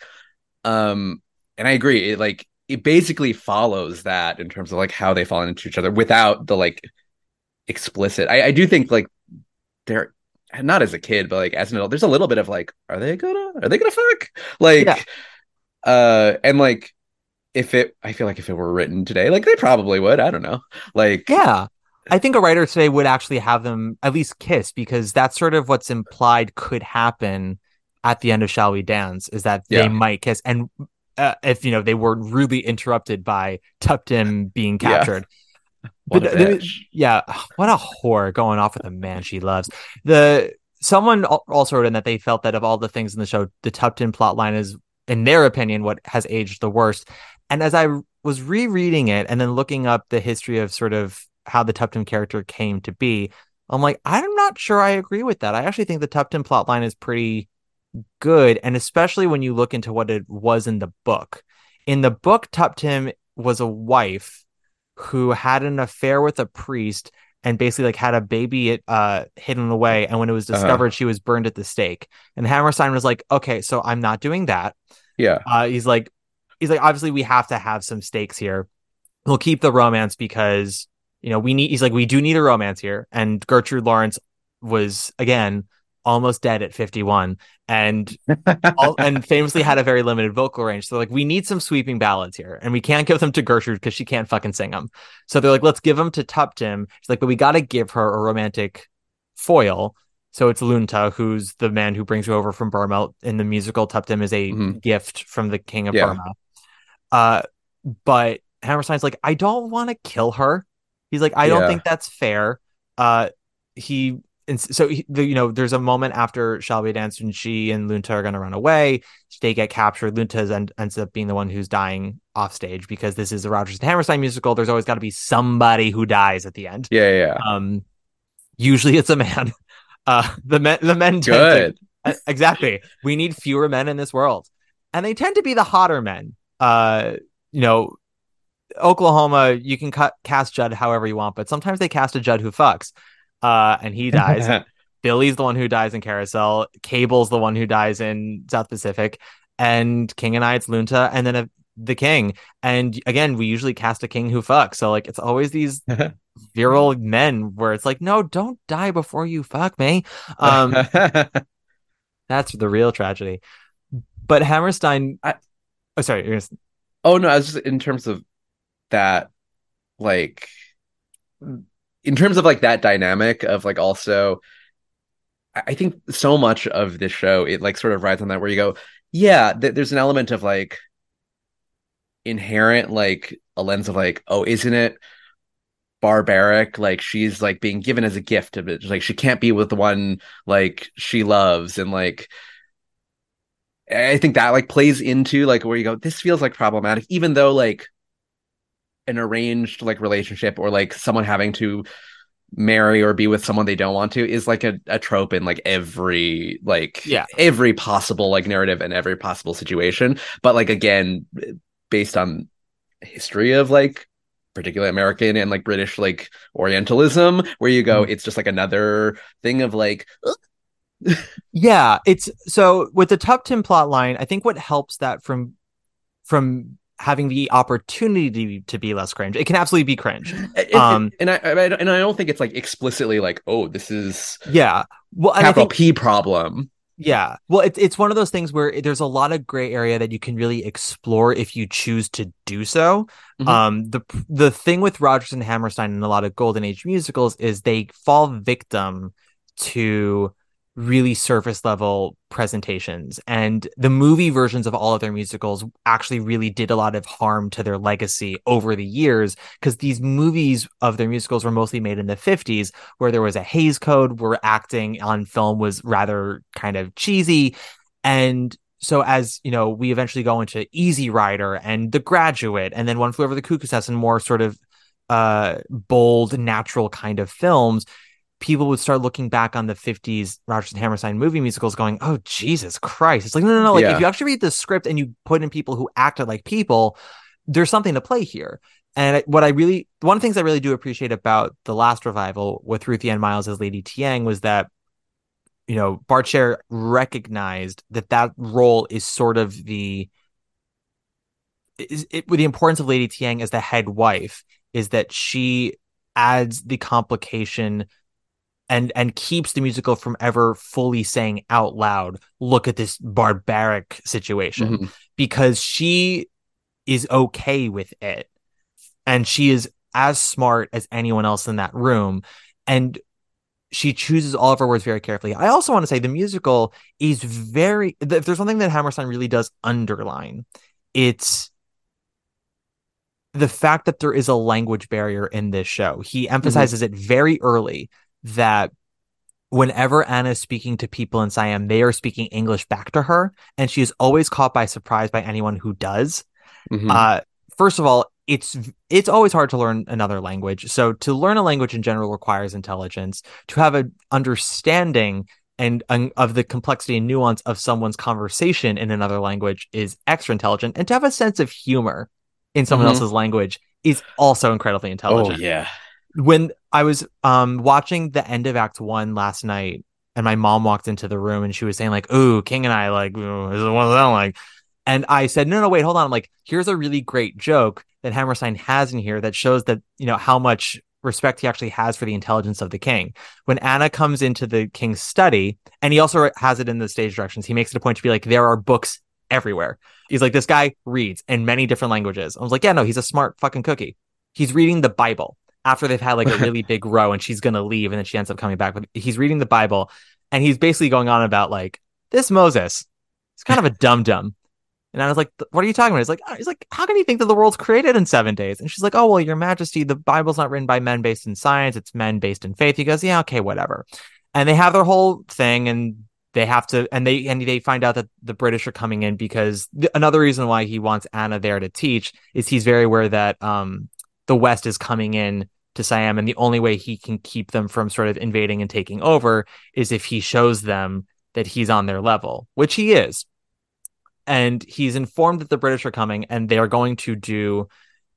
Um and I agree it like it basically follows that in terms of like how they fall into each other without the like explicit. I, I do think like they're not as a kid, but like as an adult, there's a little bit of like, are they gonna are they gonna fuck? Like Yeah. uh and like if it I feel like if it were written today, like they probably would. I don't know. Like Yeah. I think a writer today would actually have them at least kiss because that's sort of what's implied could happen at the end of Shall We Dance is that they Yeah. might kiss. And uh, if, you know, they were really interrupted by Tuptim being Yeah. What But a the- the- yeah, [sighs] what a whore going off with a man she loves. The someone also wrote in that they felt that of all the things in the show, the Tuptim plotline is, in their opinion, what has aged the worst. And as I was rereading it and then looking up the history of sort of how the Tuptim character came to be, I'm like, I'm not sure I agree with that. I actually think the Tuptim plotline is pretty good, and especially when you look into what it was in the book. In the book, Tuptim was a wife who had an affair with a priest and basically like had a baby uh hidden away and when it was Uh-huh. discovered she was burned at the stake. And hammerstein was like okay so i'm not doing that. Yeah. uh he's like he's like obviously we have to have some stakes here. We'll keep the romance because you know we need he's like we do need a romance here. And gertrude lawrence was again almost dead at 51 and [laughs] all, and famously had a very limited vocal range. So like we need some sweeping ballads here and we can't give them to gertrude because she can't fucking sing them so they're like let's give them to tuptim she's like but we got to give her a romantic foil. So it's lun tha who's the man who brings you over from burma in the musical tuptim is a Mhm. gift from the king of Yeah. burma. Uh but hammerstein's like i don't want to kill her. He's like i don't think that's fair. Uh he and so he, the, you know there's a moment after shall we dance when she and lun tha are going to run away. They get captured. Lun Tha end, ends up being the one who's dying off stage because this is a rodgers and hammerstein musical. There's always got to be somebody who dies at the end. Yeah. Yeah. um usually it's a man. [laughs] Uh the men the men to- Good. Uh, exactly. We need fewer men in this world. And they tend to be the hotter men. Uh you know oklahoma you can cut cast judd however you want but sometimes they cast a judd who fucks uh and he dies. [laughs] Billy's the one who dies in carousel. Cable's the one who dies in south pacific. And king and i it's lun tha and then a, the king. And again we usually cast a king who fucks. So like it's always these [laughs] virile men where it's like no don't die before you fuck me. Um [laughs] that's the real tragedy. But Hammerstein, I- oh sorry, you're gonna- oh no, I was just in terms of that, like, in terms of like that dynamic of like also, I think so much of this show it like sort of rides on that where you go, yeah, th- there's an element of like inherent like a lens of like, oh, isn't it barbaric? Like she's like being given as a gift of it, like she can't be with the one like she loves, and like I think that like plays into like where you go, this feels like problematic, even though like an arranged like relationship or like someone having to marry or be with someone they don't want to is like a, a trope in like every like Yeah. every possible like narrative and every possible situation. But like again, based on history of like particularly American and like British like Orientalism, where you go, mm-hmm. it's just like another thing of like [laughs] yeah, it's so with the Tuptim plot line, I think what helps that from from having the opportunity to be less cringe, it can absolutely be cringe. [laughs] Um, and I, I and I don't think it's like explicitly like oh this is Yeah. Well, and I capital think P problem. Yeah. Well, it's it's one of those things where there's a lot of gray area that you can really explore if you choose to do so. Mhm. Um, the the thing with Rodgers and Hammerstein and a lot of Golden Age musicals is they fall victim to really surface level presentations and the movie versions of all of their musicals actually really did a lot of harm to their legacy over the years because these movies of their musicals were mostly made in the 50s where there was a Hays Code, where acting on film was rather kind of cheesy. And so, as you know, we eventually go into Easy Rider and The Graduate, and then One Flew Over the Cuckoo's Nest, and more sort of uh, bold, natural kind of films. People would start looking back on the 50s Rodgers and Hammerstein movie musicals, going, "Oh Jesus Christ!" It's like, no, no, no. Like, Yeah. if you actually read the script and you put in people who acted like people, there's something to play here. And what I really, one of the things I really do appreciate about the last revival with Ruthie Ann Miles as Lady Thiang was that, you know, Bart Sher recognized that that role is sort of the, is it, with the importance of Lady Thiang as the head wife is that she adds the complication and and keeps the musical from ever fully saying out loud, look at this barbaric situation Mhm. because she is okay with it and she is as smart as anyone else in that room and she chooses all of her words very carefully. I also want to say the musical is very if there's something that Hammerstein really does underline, it's the fact that there is a language barrier in this show. He emphasizes it very early that whenever Anna is speaking to people in Siam, they are speaking English back to her, and she is always caught by surprise by anyone who does. Mhm. Uh, first of all, it's it's always hard to learn another language. So to learn a language in general requires intelligence. To have an understanding and of the complexity and nuance of someone's conversation in another language is extra intelligent, and to have a sense of humor in someone Mhm. else's language is also incredibly intelligent. Oh intelligent. yeah. When I was um watching the end of Act One last night, and my mom walked into the room and she was saying like, "Ooh, King and I like this is one of them like," and I said, "No, no, wait, hold on." I'm like, "Here's a really great joke that Hammerstein has in here that shows that you know how much." Respect he actually has for the intelligence of the king. When Anna comes into the king's study, and he also has it in the stage directions, he makes it a point to be like, there are books everywhere. He's like, this guy reads in many different languages. I was like, yeah, no, he's a smart fucking cookie. He's reading the Bible after they've had like a really big row and she's gonna leave and then she ends up coming back. But he's reading the Bible and he's basically going on about like this Moses. He's kind of a dum dum. And I was like, "What are you talking about?" He's like, "He's like, how can you think that the world's created in seven days?" And she's like, "Oh well, Your Majesty, the Bible's not written by men based in science; it's men based in faith." He goes, "Yeah, okay, whatever." And they have their whole thing, and they have to, and they and they find out that the British are coming in because th- another reason why he wants Anna there to teach is he's very aware that um the West is coming in to Siam, and the only way he can keep them from sort of invading and taking over is if he shows them that he's on their level, which he is. And he's informed that the British are coming, and they are going to do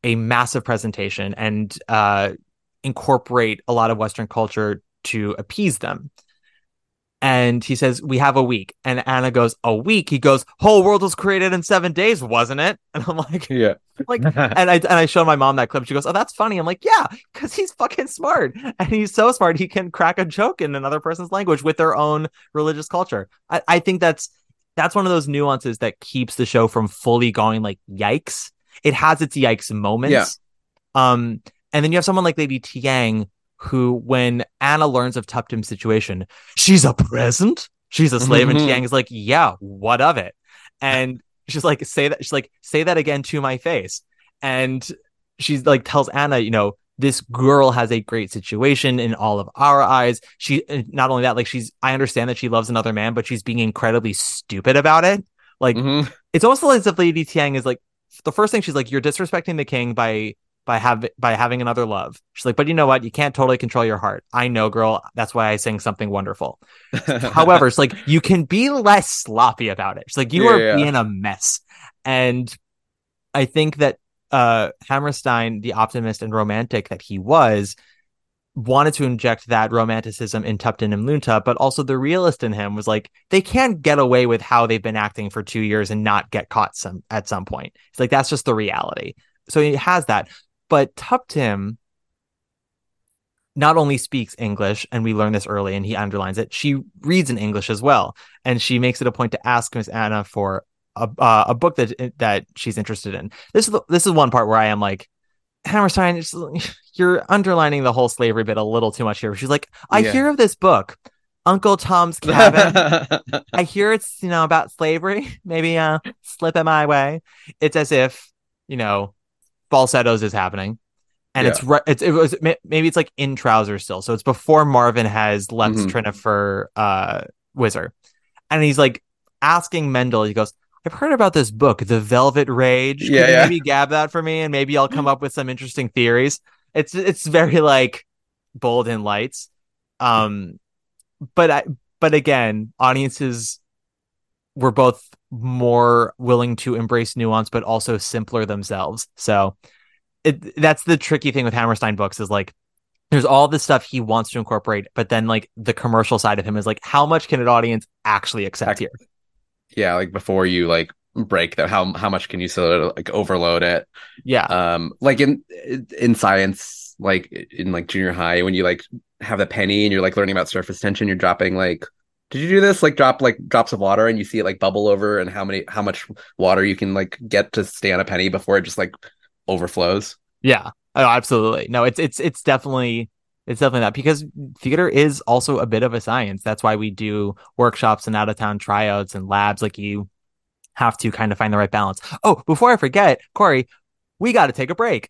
a massive presentation and uh, incorporate a lot of Western culture to appease them. And he says, We have a week. And Anna goes, A week? He goes, Whole world was created in seven days, wasn't it? [laughs] And I'm like, Yeah. like [laughs] and I and I showed my mom that clip. She goes, "Oh, that's funny." I'm like, "Yeah, because he's fucking smart, [laughs] and he's so smart he can crack a joke in another person's language with their own religious culture." I, I think that's that's one of those nuances that keeps the show from fully going like yikes. It has its yikes moments. Yeah. Um, and then you have someone like Lady Thiang, who, when Anna learns of Tuptim's situation, she's a present. She's a slave, and Mhm. Thiang is like, "Yeah, what of it?" And she's like, "Say that." She's like, "Say that again to my face." And she's like, tells Anna, you know, this girl has a great situation in all of our eyes. She not only that, like she's. I understand that she loves another man, but she's being incredibly stupid about it. Like Mhm. it's almost as if Lady Thiang is like the first thing she's like, you're disrespecting the king by by have by having another love. She's like, but you know what? You can't totally control your heart. I know, girl. That's why I sing something wonderful. [laughs] However, it's like you can be less sloppy about it. She's like, you Yeah, are yeah. being a mess. And I think that uh Hammerstein, the optimist and romantic that he was, wanted to inject that romanticism in Tuptim and Lun Tha, but also the realist in him was like, they can't get away with how they've been acting for two years and not get caught some at some point. It's like that's just the reality. So he has that. But Tuptim not only speaks English, and we learn this early, and he underlines it. She reads in English as well, and she makes it a point to ask Miss Anna for a uh, a book that that she's interested in. This is the, this is one part where I am like, Hammerstein, [laughs] you're underlining the whole slavery bit a little too much here. She's like, I Yeah. hear of this book, Uncle Tom's Cabin. [laughs] I hear it's you know about slavery. [laughs] Maybe uh slip it my way. It's as if you know falsettos is happening, and it's right. It's it was maybe it's like in trousers still. So it's before Marvin has left Mhm. Trina for uh Whizzer, and he's like asking Mendel. He goes. I've heard about this book, The Velvet Rage. Can Yeah, you yeah. maybe gab that for me, and maybe I'll come up with some interesting theories. It's it's very like bold and lights. Um, but I but again, audiences were both more willing to embrace nuance, but also simpler themselves. So it that's the tricky thing with Hammerstein books is like there's all this stuff he wants to incorporate, but then like the commercial side of him is like, how much can an audience actually accept here? yeah, like before you like break that, how how much can you sort of like overload it? Yeah. Um, like in in science, like in like junior high, when you like have the penny and you're like learning about surface tension, you're dropping like. Did you do this? Like drop like drops of water and you see it like bubble over and how many how much water you can like get to stay on a penny before it just like overflows. Yeah. Oh, absolutely. No, it's it's it's definitely it's definitely that because theater is also a bit of a science. That's why we do workshops and out of town tryouts and labs. Like you have to kind of find the right balance. Oh, before I forget, Corey, we got to take a break.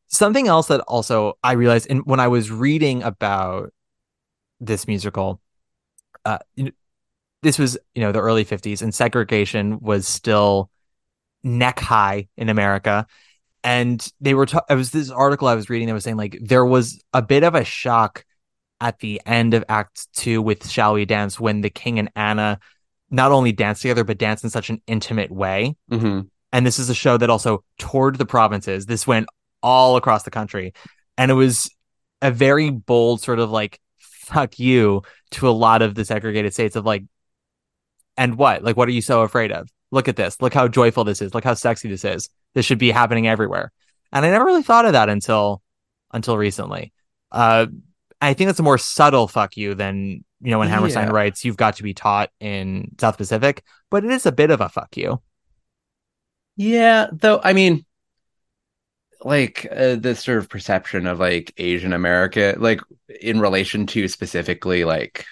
Something else that also I realized in, when I was reading about this musical, uh, this was you know the early '50s, and segregation was still neck high in America. And they were, ta- it was this article I was reading that was saying like there was a bit of a shock at the end of Act Two with "Shall We Dance" when the King and Anna not only dance together but dance in such an intimate way. hmm And this is a show that also toured the provinces. This went all across the country. And it was a very bold sort of like, fuck you to a lot of the segregated states of like, and what? Like, what are you so afraid of? Look at this. Look how joyful this is. Look how sexy this is. This should be happening everywhere. And I never really thought of that until, until recently. Uh, I think that's a more subtle fuck you than, you know, when Hammerstein Yeah. writes, you've got to be taught in South Pacific, but it is a bit of a fuck you. Yeah, though I mean, like uh, this sort of perception of like Asian America, like in relation to specifically like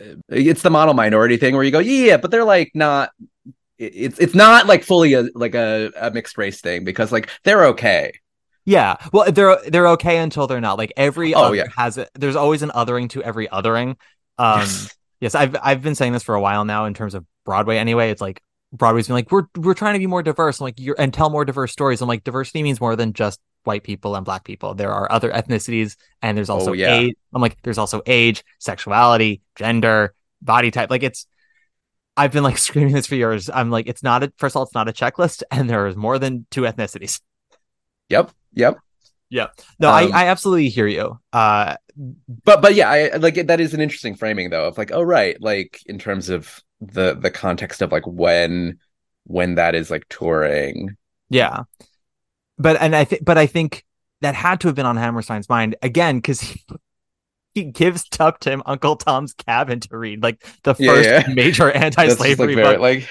uh, it's the model minority thing where you go, yeah, but they're like not. It's it's not like fully a like a, a mixed race thing because like they're okay. Yeah. Well, they're they're okay until they're not. Like every Oh, other yeah. has it. There's always an othering to every othering. Um Yes. yes. I've I've been saying this for a while now in terms of Broadway anyway. It's like Broadway's been like, we're we're trying to be more diverse. I'm like you're and tell more diverse stories. I'm like, diversity means more than just white people and black people. There are other ethnicities and there's also Oh, yeah. age. I'm like, there's also age, sexuality, gender, body type. Like it's I've been like [laughs] screaming this for years. I'm like, it's not a first of all, it's not a checklist, [laughs] and there is more than two ethnicities. Yep, yep. Yeah. No, Um, I, I absolutely hear you. Uh But but yeah, I like that is an interesting framing though of like, oh right, like in terms of the the context of like when when that is like touring. Yeah. But and I think but I think that had to have been on Hammerstein's mind again because he, he gives Tuptim Uncle Tom's Cabin to read, like the first yeah. major [laughs] That's just, like, anti-slavery very, book. like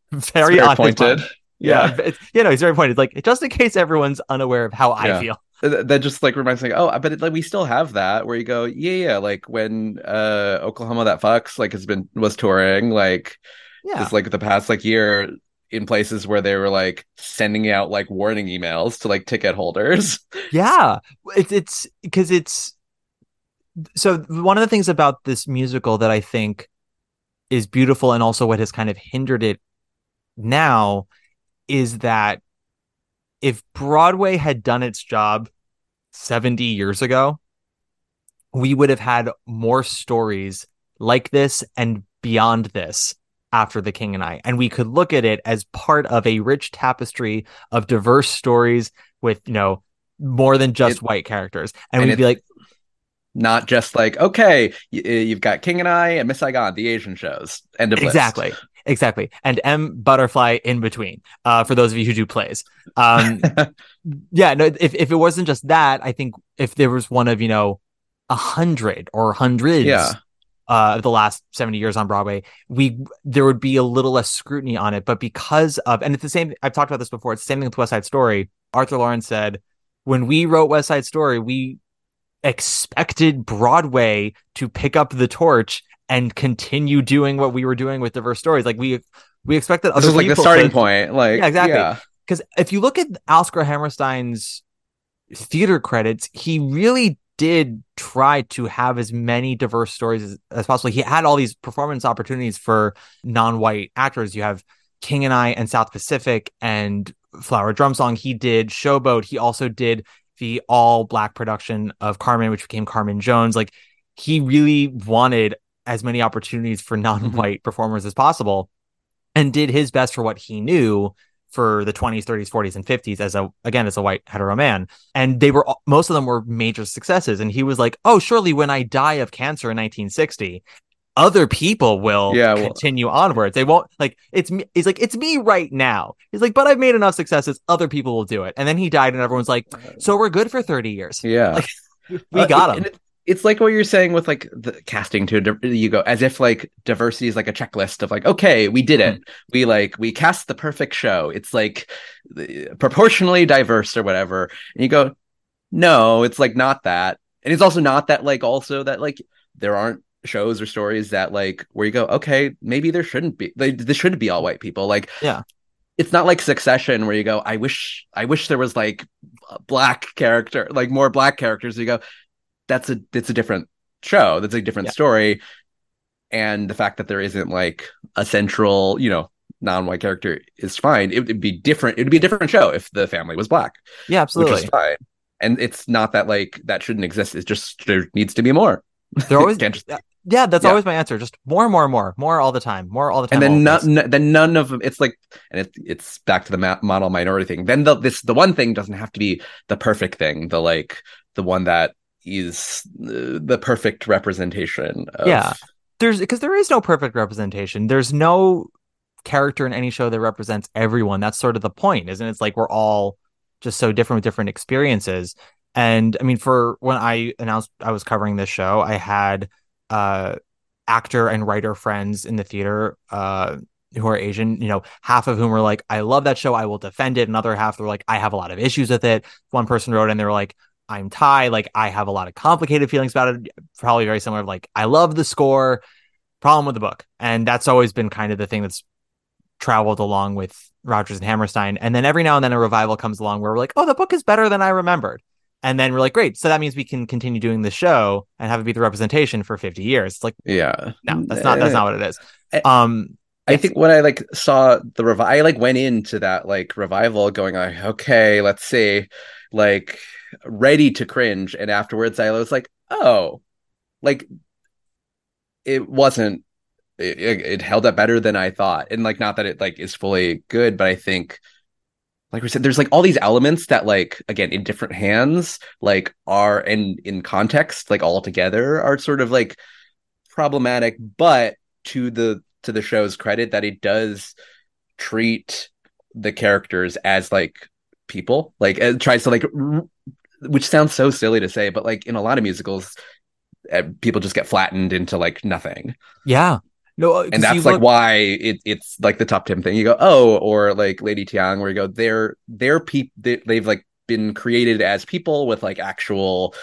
[laughs] very, very pointed. Yeah, it's, you know, he's very pointed. Like just in case everyone's unaware of how I feel. Th- that just like reminds me oh but it, like we still have that where you go yeah yeah like when uh oklahoma that fucks like has been was touring like Yeah, it's like the past like year in places where they were like sending out like warning emails to like ticket holders [laughs] yeah. It's it's because it's so one of the things about this musical that I think is beautiful and also what has kind of hindered it now is that if Broadway had done its job 70 years ago, we would have had more stories like this and beyond this after The King and I. And we could look at it as part of a rich tapestry of diverse stories with, you know, more than just It- white characters. And, and we'd be like, not just like okay you've got king and i and miss saigon the asian shows end of list. Exactly. And M Butterfly in between. Uh, for those of you who do plays. Um, [laughs] yeah, no, if, if it wasn't just that, I think if there was one of, you know, a hundred or hundreds Yeah. uh, of the last 70 years on Broadway, we there would be a little less scrutiny on it. But because of, and it's the same, I've talked about this before, it's the same thing with West Side Story. Arthur Laurents said, when we wrote West Side Story, we expected Broadway to pick up the torch and continue doing what we were doing with diverse stories. Like we we expected this other is like the starting point like Yeah, exactly. yeah. because if you look at Oscar Hammerstein's theater credits, he really did try to have as many diverse stories as, as possible. He had all these performance opportunities for non-white actors. You have King and I and South Pacific and Flower Drum Song. He did Showboat. He also did the all black production of Carmen, which became Carmen Jones. Like he really wanted as many opportunities for non-white performers as possible and did his best for what he knew for the 20s, 30s, 40s, and 50s as a again as a white hetero man, and they were most of them were major successes. And he was like, "Oh, surely when I die of cancer in 1960." Other people will Yeah, well- continue onwards. They won't like it's me. He's like it's me right now. He's like, but I've made enough successes. Other people will do it. And then he died, and everyone's like, so we're good for thirty years. Yeah. Like, [laughs] we Uh, got and him. It- it's like what you're saying with like the casting to you go as if like diversity is like a checklist of like okay we did it. Mm-hmm. We like we cast the perfect show. It's like proportionally diverse or whatever. And you go no it's like not that. And it's also not that like also that like there aren't shows or stories that like where you go okay maybe there shouldn't be like this shouldn't be all white people. Like Yeah. it's not like succession where you go i wish i wish there was like a black character like more black characters. You go that's a it's a different show that's a different Yeah. story and the fact that there isn't like a central you know non-white character is fine it would be different it would be a different show if the family was black Yeah, absolutely. which is fine and it's not that like that shouldn't exist it's just there needs to be more They're always [laughs] just- [laughs] yeah. That's Yeah. always my answer. Just more, more, more, more all the time. More all the time. and then none, once. then none of them it's like and it, it's back to the ma- model minority thing then the this the one thing doesn't have to be the perfect thing the like the one that is the perfect representation of, Yeah. there's because there is no perfect representation. There's no character in any show that represents everyone. That's sort of the point, isn't it? It's like we're all just so different with different experiences. And I mean, for when I announced I was covering this show, I had uh actor and writer friends in the theater uh who are Asian, you know, half of whom were like, I love that show, I will defend it. Another half were like, I have a lot of issues with it. One person wrote and they were like, I'm Thai, like I have a lot of complicated feelings about it. Probably very similar. Like, I love the score, problem with the book. And that's always been kind of the thing that's traveled along with Rodgers and Hammerstein. And then every now and then a revival comes along where we're like, oh, the book is better than I remembered. And then we're like, great. So that means we can continue doing the show and have it be the representation for 50 years. It's like, yeah no, that's not that's not what it is. Um, I think when I like saw the revival, I like went into that like revival going like, okay, let's see, like ready to cringe, and afterwards I was like, oh, like it wasn't. It, it held up better than I thought, and like not that it like is fully good, but I think, like we said, there's like all these elements that like again in different hands like are and in context like all together are sort of like problematic, but to the to the show's credit that it does treat the characters as like people like it tries to like r- which sounds so silly to say but like in a lot of musicals uh, people just get flattened into like nothing yeah. No, uh, and that's like look- why it, it's like the Tuptim thing you go oh or like lady thiang where you go they're they're people they, they've like been created as people with like actual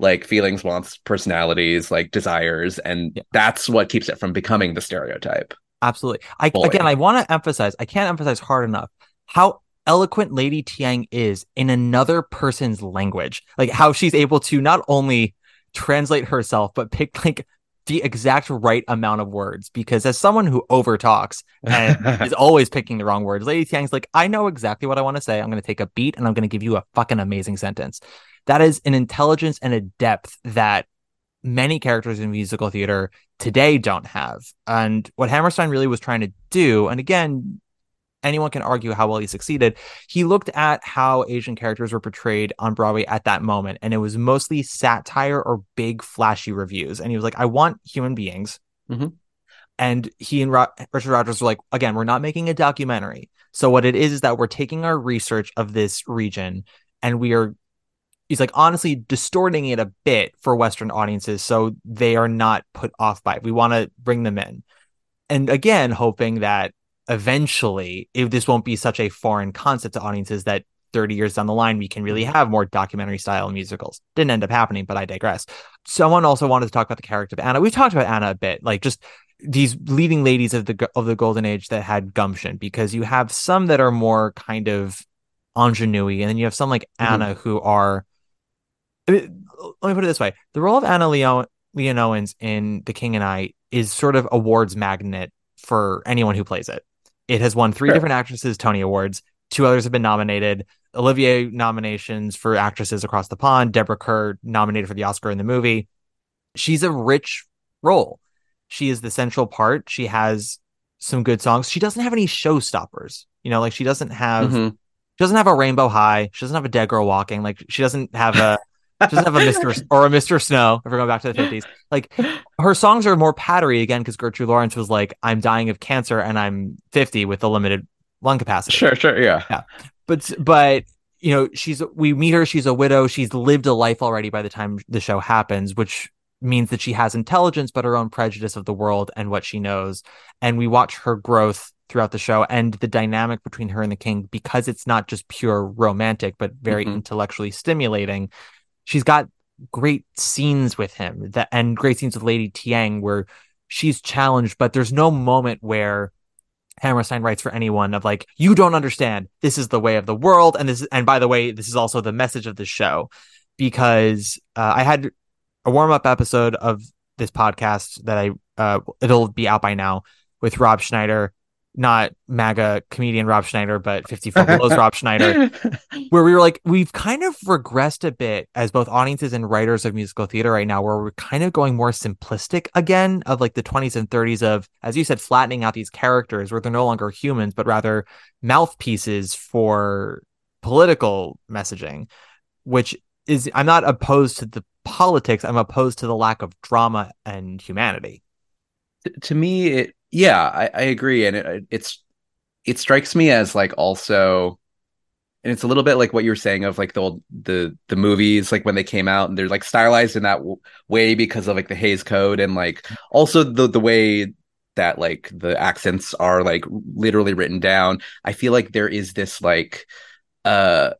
like feelings wants personalities like desires and Yeah. that's what keeps it from becoming the stereotype Absolutely. I Boy. again, I want to emphasize. I can't emphasize hard enough how eloquent Lady Thiang is in another person's language. Like how she's able to not only translate herself, but pick [laughs] like the exact right amount of words. Because as someone who overtalks and [laughs] is always picking the wrong words, Lady Thiang's like, I know exactly what I want to say. I'm going to take a beat and I'm going to give you a fucking amazing sentence. That is an intelligence and a depth that many characters in musical theater today don't have. And what Hammerstein really was trying to do, and again, anyone can argue how well he succeeded, he looked at how Asian characters were portrayed on Broadway at that moment. And it was mostly satire or big, flashy revues. And he was like, I want human beings. Mhm. And he and Ro- Richard Rodgers were like, again, we're not making a documentary. So what it is is that we're taking our research of this region and we are he's like honestly distorting it a bit for western audiences so they are not put off by it we want to bring them in and again hoping that eventually if this won't be such a foreign concept to audiences that 30 years down the line we can really mm-hmm. have more documentary style musicals. Didn't end up happening but i digress. Someone also wanted to talk about the character of anna. We've talked about anna a bit like just these leading ladies of the of the golden age that had gumption because you have some that are more kind of ingenue and then you have some like mm-hmm. anna who are I mean, let me put it this way: the role of Anna Leo- Leonowens in The King and I is sort of awards magnet for anyone who plays it. It has won three Sure. different actresses Tony Awards. Two others have been nominated. Olivier nominations for actresses across the pond. Deborah Kerr nominated for the Oscar in the movie. She's a rich role. She is the central part. She has some good songs. She doesn't have any showstoppers. You know, like she doesn't have Mhm. she doesn't have a Rainbow High. She doesn't have a Dead Girl Walking. Like she doesn't have a doesn't have a Mr. or a Mr. Snow. If we're going back to the fifties, like her songs are more pattery again because Gertrude Lawrence was like, "I'm dying of cancer and I'm 50 with a limited lung capacity." Sure, sure, yeah. Yeah. but but you know she's we meet her she's a widow she's lived a life already by the time the show happens which means that she has intelligence but her own prejudice of the world and what she knows and we watch her growth throughout the show and the dynamic between her and the king because it's not just pure romantic but very Mhm. intellectually stimulating she's got great scenes with him that and great scenes with lady thiang where she's challenged but there's no moment where Hammerstein writes for anyone of like, you don't understand. This is the way of the world, and this, and by the way, this is also the message of the show, because uh, I had a warm up episode of this podcast that I uh, it'll be out by now with Rob Schneider, not MAGA comedian Rob Schneider, but [laughs] 54 Below's Rob Schneider, [laughs] where we were like, we've kind of regressed a bit as both audiences and writers of musical theater right now, where we're kind of going more simplistic again of like the 20s and 30s of, as you said, flattening out these characters where they're no longer humans, but rather mouthpieces for political messaging, which is, I'm not opposed to the politics, I'm opposed to the lack of drama and humanity. to me it yeah I, I agree and it, it's it strikes me as like also and it's a little bit like what you were saying of like the old the the movies like when they came out and they're like stylized in that w- way because of like the Hays Code and like also the the way that like the accents are like literally written down. I feel like there is this like uh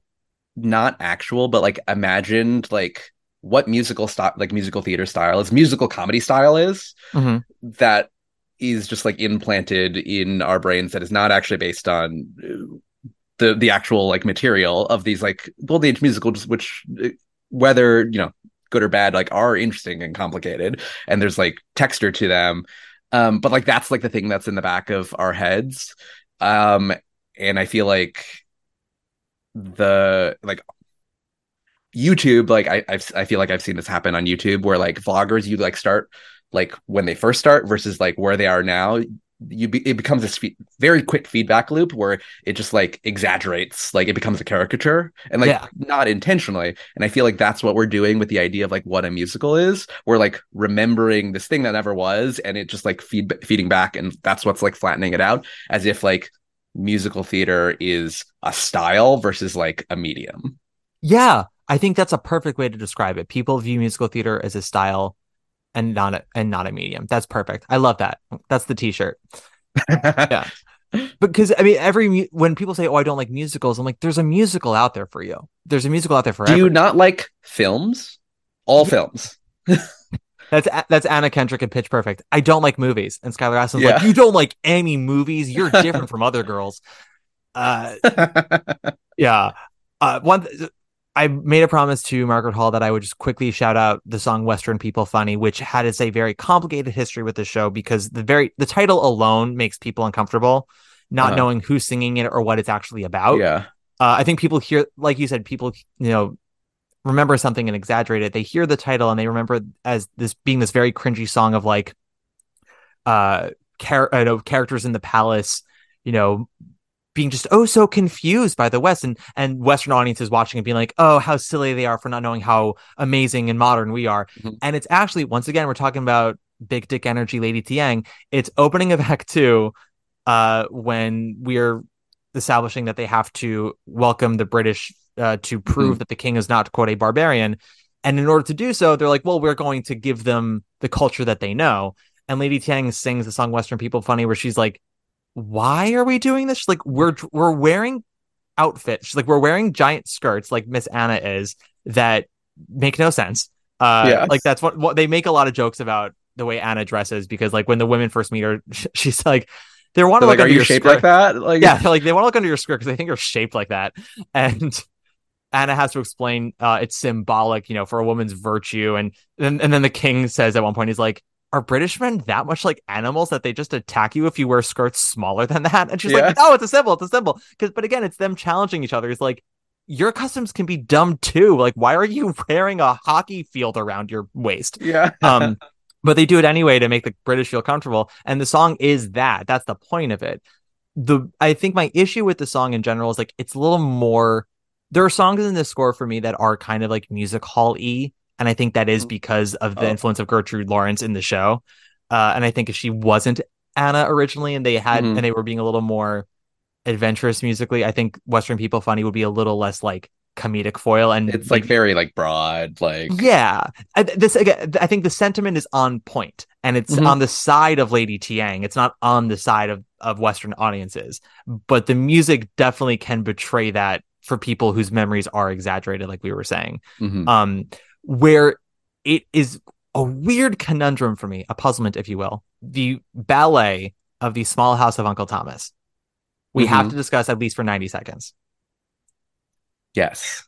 not actual but like imagined like what musical style like musical theater style is musical comedy style is that is just like implanted in our brains that is not actually based on uh, the the actual like material of these like golden age musicals which uh, whether you know good or bad like are interesting and complicated and there's like texture to them. Um but like that's like the thing that's in the back of our heads. Um and i feel like the like YouTube, like I I've, I feel like I've seen this happen on YouTube where like vloggers you like start like when they first start versus like where they are now. You be, it becomes this fe- very quick feedback loop where it just like exaggerates, like it becomes a caricature and like Yeah. not intentionally. And I feel like that's what we're doing with the idea of like what a musical is. We're like remembering this thing that never was, and it just like feed feeding back, and that's what's like flattening it out as if like musical theater is a style versus like a medium. Yeah, I think that's a perfect way to describe it. People view musical theater as a style and not a and not a medium. That's perfect. I love that. That's the t-shirt. yeah. [laughs] Because I mean every when people say oh I don't like musicals, I'm like there's a musical out there for you. There's a musical out there for Do you not like films? All films. [laughs] That's that's Anna Kendrick and Pitch Perfect. I don't like movies. And Skylar Astin's Yeah. like you don't like any movies. You're different [laughs] from other girls. Uh yeah. Uh, one, I made a promise to Margaret Hall that I would just quickly shout out the song "Western People Funny," which had its a very complicated history with the show because the very the title alone makes people uncomfortable, not Uh-huh. knowing who's singing it or what it's actually about. yeah. Uh, I think people hear, like you said, people you know remember something and exaggerate it. They hear the title and they remember as this being this very cringy song of like, uh, char- uh, no, characters in the palace, you know, being just oh so confused by the West and and Western audiences watching and being like, oh how silly they are for not knowing how amazing and modern we are. Mhm. And it's actually once again we're talking about big dick energy, Lady Thiang. It's opening of Act Two, uh, when we're establishing that they have to welcome the British uh, to prove that the king is not quote a barbarian. And in order to do so, they're like, well, we're going to give them the culture that they know. And Lady Thiang sings the song "Western People Funny," where she's like, "Why are we doing this?" She's like, "We're we're wearing outfits. She's like, we're wearing giant skirts, like Miss Anna is, that make no sense. Uh, Yeah. like that's what, what they make a lot of jokes about the way Anna dresses because, like, when the women first meet her, [laughs] she's like, they want to look like, are under you your shaped skirt. like that? Like, Yeah, like they want to look under your skirt because they think you're shaped like that, and Anna has to explain uh, it's symbolic, you know, for a woman's virtue, and then and then the king says at one point he's like, "Are British men that much like animals that they just attack you if you wear skirts smaller than that?" And she's Yeah. like, "Oh, it's a symbol, it's a symbol." Because, but again, it's them challenging each other. It's like your customs can be dumb too. Like, why are you [laughs] wearing a hockey field around your waist? yeah. [laughs] um but they do it anyway to make the British feel comfortable. And the song is that. That's the point of it. The I think my issue with the song in general is like it's a little more. There are songs in this score for me that are kind of like music hall y, and I think that is because of the Oh. influence of Gertrude Lawrence in the show. Uh, and I think if she wasn't Anna originally, and they had Mhm. and they were being a little more adventurous musically, I think Western People Funny would be a little less like comedic foil. And It's like very like broad, like yeah, I, this again. I think the sentiment is on point, and it's Mhm. on the side of Lady Thiang. It's not on the side of of Western audiences, but the music definitely can betray that for people whose memories are exaggerated, like we were saying. Mhm. Um, where it is a weird conundrum for me, a puzzlement, if you will. The ballet of the Small House of Uncle Thomas. We have Mhm. to discuss at least for ninety seconds. yes.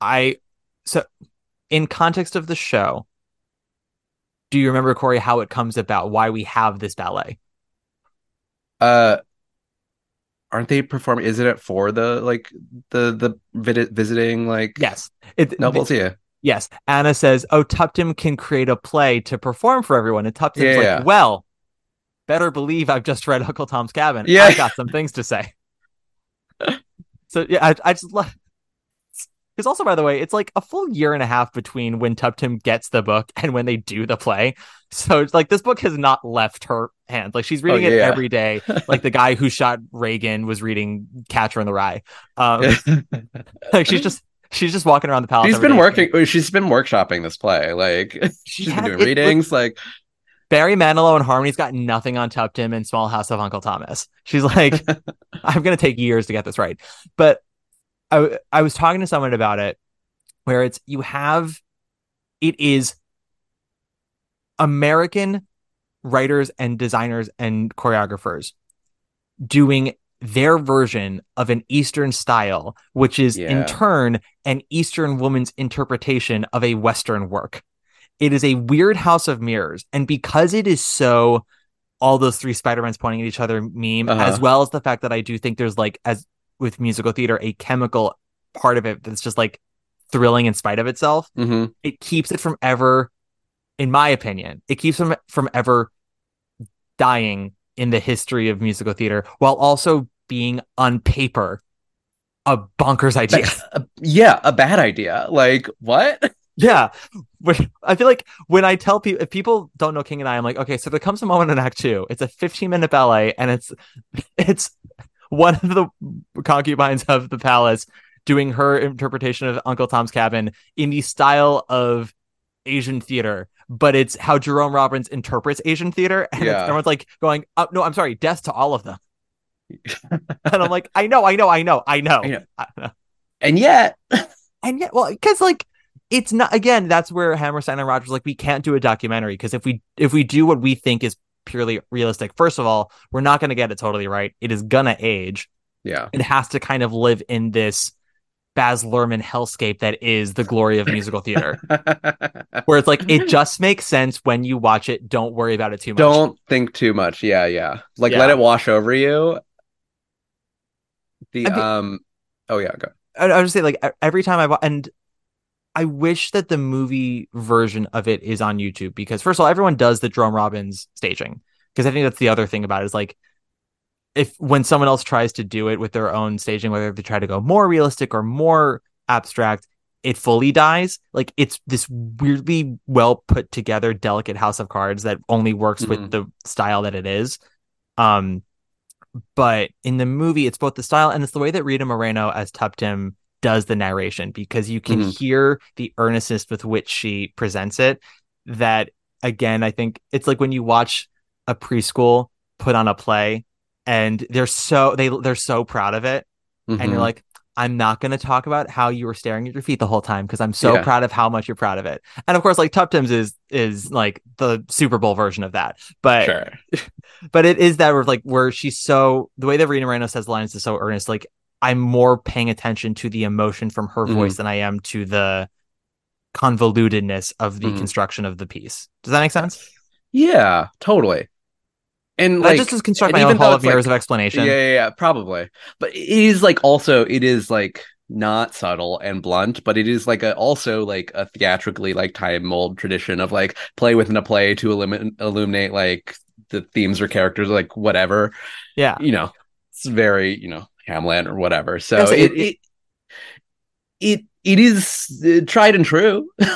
I so in context of the show, do you remember Corey how it comes about? Why we have this ballet? Uh aren't they performing isn't it for the like the the vid- visiting like Yes, it, nobles? Yes. Anna says, "Oh, Tuptim can create a play to perform for everyone," and Tuptim's Yeah, like, yeah. "Well, better believe I've just read Uncle Tom's Cabin. Yeah. I got some things to say." [laughs] so yeah, I, I just love. Because also, by the way, it's like a full year and a half between when Tuptim gets the book and when they do the play. So it's like this book has not left her hand. Like she's reading it Oh, yeah. every day. [laughs] Like the guy who shot Reagan was reading Catcher in the Rye. Um, [laughs] like she's just she's just walking around the palace. She's been day. working oh, she's been workshopping this play. Like [laughs] she's been doing it- readings like Barry Manilow and Harmony's got nothing on Tuptim and Small House of Uncle Thomas. She's like, [laughs] I'm gonna take years to get this right. But I I was talking to someone about it where it's you have it is American writers and designers and choreographers doing their version of an Eastern style, which is in turn an Eastern woman's interpretation of a Western work. It is a weird house of mirrors. And because it is so all those three Spider-Mans pointing at each other meme, Uh-huh. as well as the fact that I do think there's like as with musical theater, a chemical part of it that's just like thrilling in spite of itself mhm. it keeps it from ever in my opinion it keeps from from ever dying in the history of musical theater while also being on paper a bonkers idea Uh, yeah, a bad idea. Like what? [laughs] yeah i feel like when i tell people if people don't know king and i i'm like okay so there comes a moment in act two it's a 15 minute ballet and it's [laughs] it's one of the concubines of the palace doing her interpretation of uncle tom's cabin in the style of asian theater but it's how jerome robbins interprets asian theater [laughs] and Yeah. everyone's like going oh, no i'm sorry death to all of them [laughs] and i'm like i know i know i know i know, I know. [laughs] I know. And yet And yet, well, because like it's not again. That's where Hammerstein and Rodgers like we can't do a documentary because if we if we do what we think is purely realistic, first of all, we're not going to get it totally right. It is gonna age. yeah. It has to kind of live in this Baz Luhrmann hellscape that is the glory of musical theater, [laughs] where it's like it just makes sense when you watch it. Don't worry about it too much. Don't think too much. Yeah, yeah. Like Yeah. let it wash over you. The I mean- um oh yeah, go. I, I would just say like every time I and I wish that the movie version of it is on YouTube because first of all, everyone does the Jerome Robbins staging because I think that's the other thing about it is like if when someone else tries to do it with their own staging, whether they try to go more realistic or more abstract, it fully dies. Like it's this weirdly well put together, delicate house of cards that only works Mhm. with the style that it is. Um, but in the movie, it's both the style and it's the way that Rita Moreno as Tuptim does the narration because you can Mhm. hear the earnestness with which she presents it. That again, I think it's like when you watch a preschool put on a play and they're so they they're so proud of it and Mhm. you're like i'm not going to talk about how you were staring at your feet the whole time because i'm so Yeah. proud of how much you're proud of it and of course like tuptims is is like the super bowl version of that but sure. [laughs] but it is that where like where she's so the way that Rita Moreno says the lines is so earnest like i'm more paying attention to the emotion from her Mhm. voice than i am to the convolutedness of the Mhm. construction of the piece does that make sense Yeah, totally. And that like just is construct my own hall of it's, like- mirrors of explanation Yeah, yeah, yeah, probably. But it is like also it is like not subtle and blunt, but it is like a also like a theatrically like time mold tradition of like play within a play to illumin- illuminate like the themes or characters, like whatever. Yeah. You know, it's very, you know, Hamlet or whatever. So Yes, it, it- it, it, it is uh, tried and true. [laughs]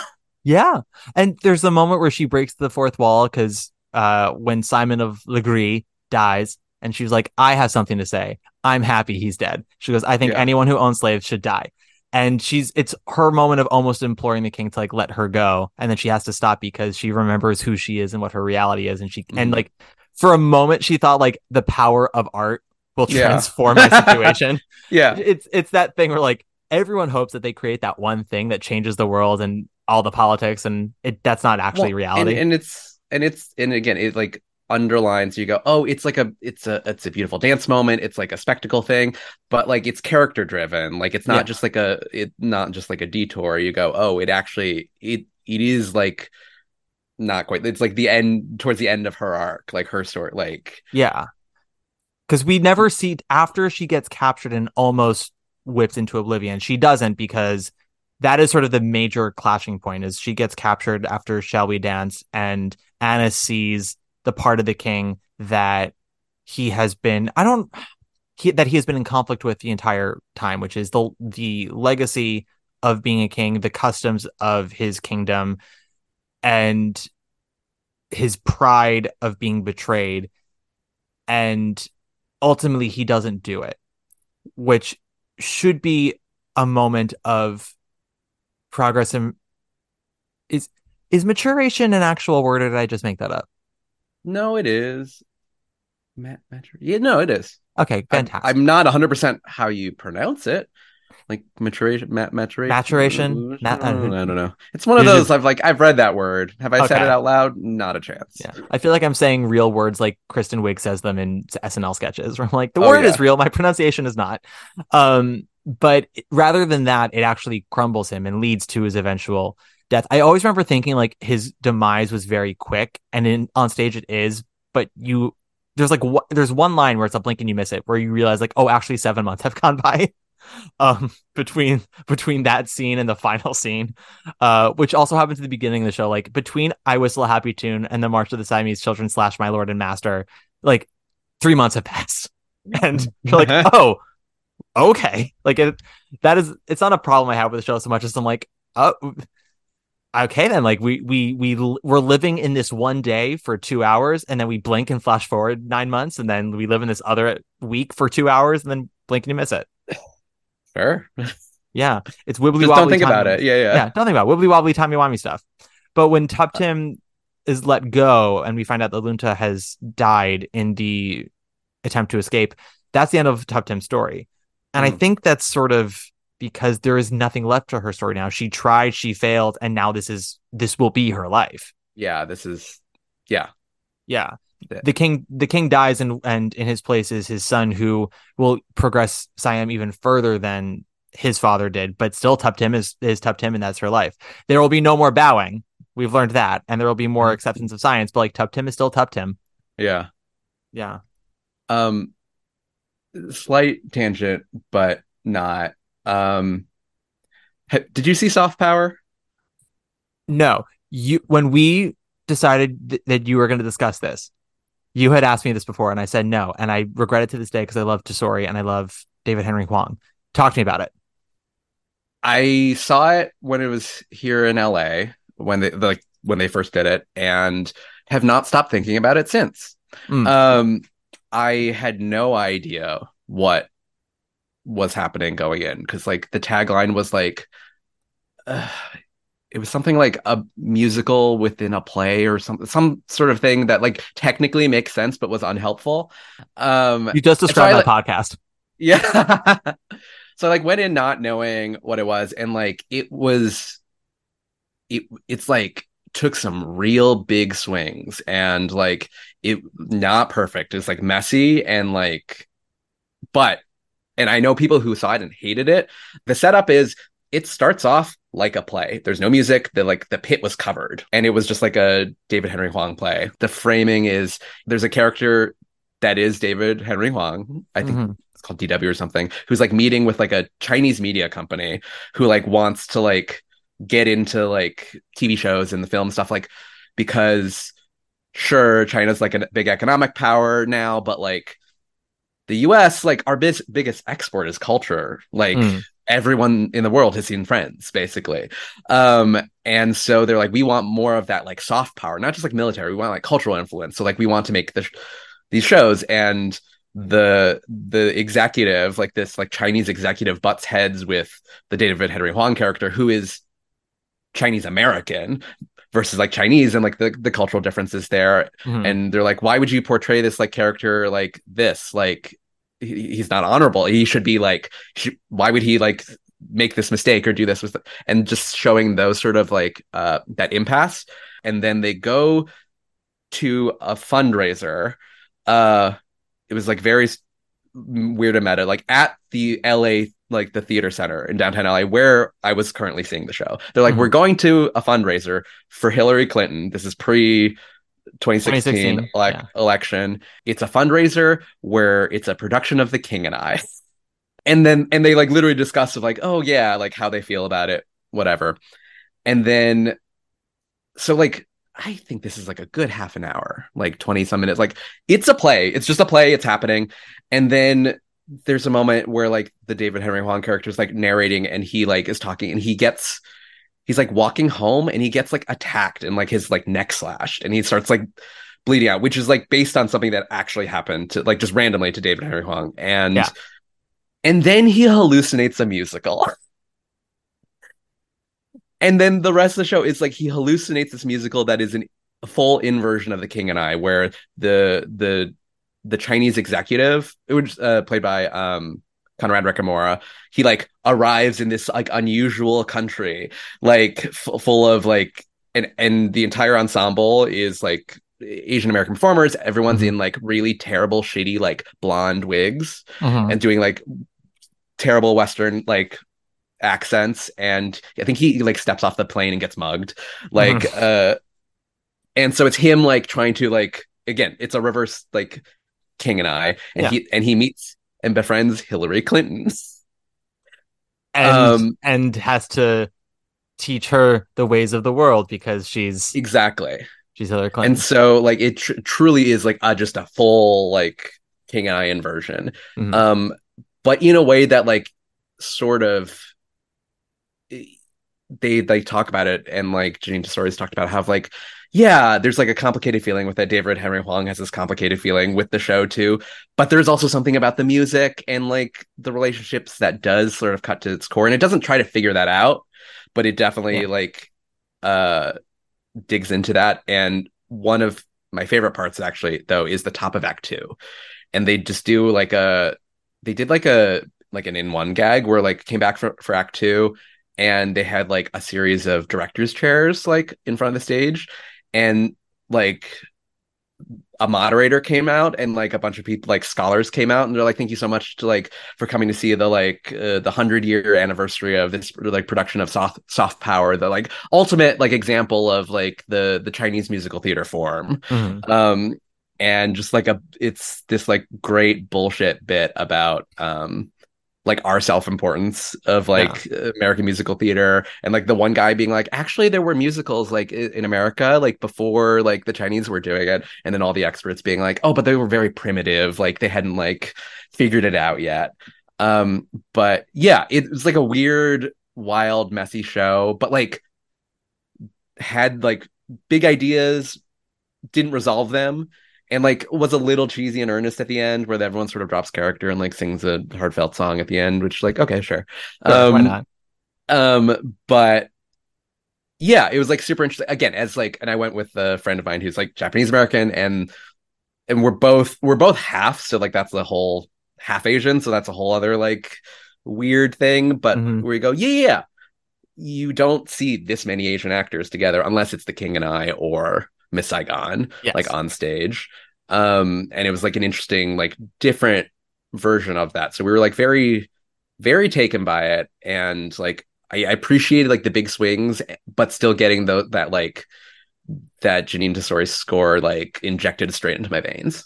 Yeah. And there's a moment where she breaks the fourth wall because uh, when Simon of Legree dies, and she was like, I have something to say. I'm happy he's dead. She goes, I think Yeah. anyone who owns slaves should die. And she's it's her moment of almost imploring the king to like let her go. And then she has to stop because she remembers who she is and what her reality is. And she and Mhm. like for a moment she thought like the power of art will Yeah. transform my situation [laughs] yeah. it's it's that thing where like everyone hopes that they create that one thing that changes the world and all the politics and it that's not actually Well, reality and, and it's and it's and again it like underlines you go oh it's like a it's a it's a beautiful dance moment. It's like a spectacle thing. But like it's character driven. Like it's not Yeah. just like a it not just like a detour. You go oh it actually it it is like not quite it's like the end towards the end of her arc like her story like yeah. Because we never see after she gets captured and almost whipped into oblivion she doesn't because that is sort of the major clashing point is she gets captured after shall we dance and anna sees the part of the king that he has been i don't he, that he has been in conflict with the entire time which is the the legacy of being a king the customs of his kingdom and his pride of being betrayed. And ultimately he doesn't do it which should be a moment of progress. And is is maturation an actual word or did i just make that up? No it is. Mat- matur- yeah no it is. Okay fantastic. I'm not 100% how you pronounce it. Like maturation mat- maturation Maturation? Mm-hmm. Ma- uh, mm, I don't know. It's one of those i've like i've read that word. Have i said it out loud? Not a chance. Yeah. I feel like i'm saying real words like kristen wiig says them in snl sketches [laughs] where i'm like the Oh, word yeah. is real my pronunciation is not. Um but rather than that it actually crumbles him and leads to his eventual death. I always remember thinking like his demise was very quick and in on stage it is but you there's like wh- there's one line where it's a blink and you miss it where you realize like oh actually seven months have [laughs] gone by um between between that scene and the final scene uh which also happens at the beginning of the show. Like between i whistle a happy tune and the march of the siamese children slash my lord and master like three months have passed. [laughs] And you're like [laughs] oh okay. Like it that is it's not a problem i have with the show so much as i'm like oh okay then like we we we we're living in this one day for two hours and then we blink and flash forward nine months and then we live in this other week for two hours and then blink and you miss it [sighs] Fair. [laughs] yeah it's wibbly Just wobbly don't think timey- about it. Yeah, yeah. yeah don't think about it. wibbly wobbly timey wimey stuff but when tuptim is let go and we find out that lun tha has died in the attempt to escape that's the end of tuptim's story and i Mm. think that's sort of because there is nothing left to her story now she tried she failed and now this is this will be her life Yeah, this is yeah. yeah. The king the king dies and and in his place is his son who will progress Siam even further than his father did, but still Tuptim is is Tuptim and that's her life. There will be no more bowing. We've learned that. And there will be more acceptance of science, but like Tuptim is still Tuptim. Yeah. Yeah. Um slight tangent, but not. Um did you see soft power? No. You when we decided th- that you were going to discuss this, you had asked me this before and I said no, and I regret it to this day because I love Tesori and I love David Henry Hwang. Talk to me about it. I saw it when it was here in LA when they like when they first did it and have not stopped thinking about it since. Mm. Um I had no idea what was happening going in because like the tagline was like uh, it was something like a musical within a play or some some sort of thing that like technically makes sense but was unhelpful. Um You just so described I, my podcast. yeah. [laughs] so I like went in not knowing what it was and like it was it it's like took some real big swings and like it not perfect. It's like messy and like but and I know people who saw it and hated it. The setup is it starts off like a play. There's no music. The like the pit was covered and it was just like a David Henry Hwang play. The framing is there's a character that is David Henry Hwang. I think Mhm. it's called DW or something, who's like meeting with like a Chinese media company who like wants to like get into like TV shows and the film stuff, like because sure, China's like a big economic power now, but like the US, like our bis- biggest export is culture. Like Mm. everyone in the world has seen Friends, basically. Um, and so they're like, we want more of that like soft power, not just like military. We want like cultural influence. So like we want to make the sh- these shows and the the executive like this like chinese executive butts heads with the david henry hwang character who is chinese american versus like chinese and like the, the cultural differences there. Mhm. and they're like why would you portray this like character like this? Like he, he's not honorable. He should be like why would he like make this mistake or do this with and just showing those sort of like uh that impasse. And then they go to a fundraiser. Uh it was like very weird and meta. Like at the la like the theater center in downtown la where i was currently seeing the show. They're like Mhm. we're going to a fundraiser for hillary clinton. This is pre 2016, 2016, elec- yeah. election. It's a fundraiser where it's a production of the king and i. And then and they like literally discuss of like oh yeah like how they feel about it whatever. And then so like i think this is like a good half an hour like 20 some minutes. Like it's a play. It's just a play. It's happening. And then there's a moment where like the david henry hwang character is like narrating and he like is talking and he gets he's like walking home and he gets like attacked and like his like neck slashed and he starts like bleeding out which is like based on something that actually happened to like just randomly to david henry hwang and Yeah. and then he hallucinates a musical [laughs] and then the rest of the show is like he hallucinates this musical that is an, a full inversion of the king and i where the the the chinese executive it was uh, played by um conrad Ricamora, he like arrives in this like unusual country like f- full of like and and the entire ensemble is like asian american performers everyone's Mhm. in like really terrible shitty like blonde wigs Mhm. and doing like terrible western like accents and i think he like steps off the plane and gets mugged like uh and so it's him like trying to like again it's a reverse like king and i and Yeah. he and he meets and befriends hillary clinton and Um, and has to teach her the ways of the world because she's exactly she's Hillary Clinton. and so like it tr- truly is like just a full like king and i inversion Mhm. um but in a way that like sort of they like talk about it and like Jeanine Tesori's talked about how like yeah there's like a complicated feeling with that David Henry Hwang has this complicated feeling with the show too. But there's also something about the music and like the relationships that does sort of cut to its core. And it doesn't try to figure that out but it definitely Yeah. like uh digs into that. And one of my favorite parts actually though is the top of act 2 and they just do like a they did like a like an in one gag where like came back for, for act 2 and they had like a series of directors chairs like in front of the stage and like a moderator came out and like a bunch of people like scholars came out and they're like thank you so much to like for coming to see the like uh, the 100 year anniversary of this like production of soft soft power the like ultimate like example of like the the chinese musical theater form Mhm. um and just like a it's this like great bullshit bit about um like our self-importance of like american musical theater. And like the one guy being like actually there were musicals like in america like before like the chinese were doing it. And then all the experts being like oh but they were very primitive. Like they hadn't like figured it out yet. Um but yeah it was like a weird wild messy show. But like had like big ideas didn't resolve them and like was a little cheesy and earnest at the end where everyone sort of drops character and like sings a heartfelt song at the end which like okay sure Sure, um why not? um but yeah it was like super interesting again as like and i went with a friend of mine who's like japanese american and and we're both we're both half so like that's the whole half asian so that's a whole other like weird thing but Mhm. where you go yeah, yeah yeah you don't see this many asian actors together unless it's the king and i or miss saigon Yes. like on stage um and it was like an interesting like different version of that so we were like very very taken by it and like I, I appreciated like the big swings but still getting the that like that Jeanine Tesori score like injected straight into my veins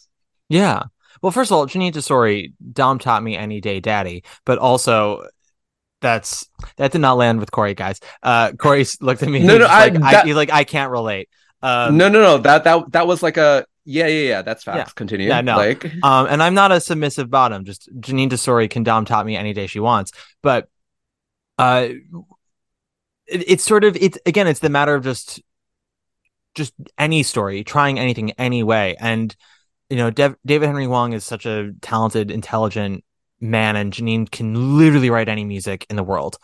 Yeah. Well, first of all, Jeanine Tesori, Dom taught me any day, daddy. But also, that's that did not land with Corey, guys. Uh, Corey looked at me. No, no, I- like, that- he's like I can't relate. Um, no, no, no. That that that was like a yeah, yeah, yeah. That's facts. Yeah. Continue. Yeah, no. Like [laughs] Um, and I'm not a submissive bottom. Just Jeanine Tesori can Dom top me any day she wants. But uh, it, it's sort of it's again, it's the matter of just just any story, trying anything any way. And you know, Dev- David Henry Hwang is such a talented, intelligent man, and Jeanine can literally write any music in the world.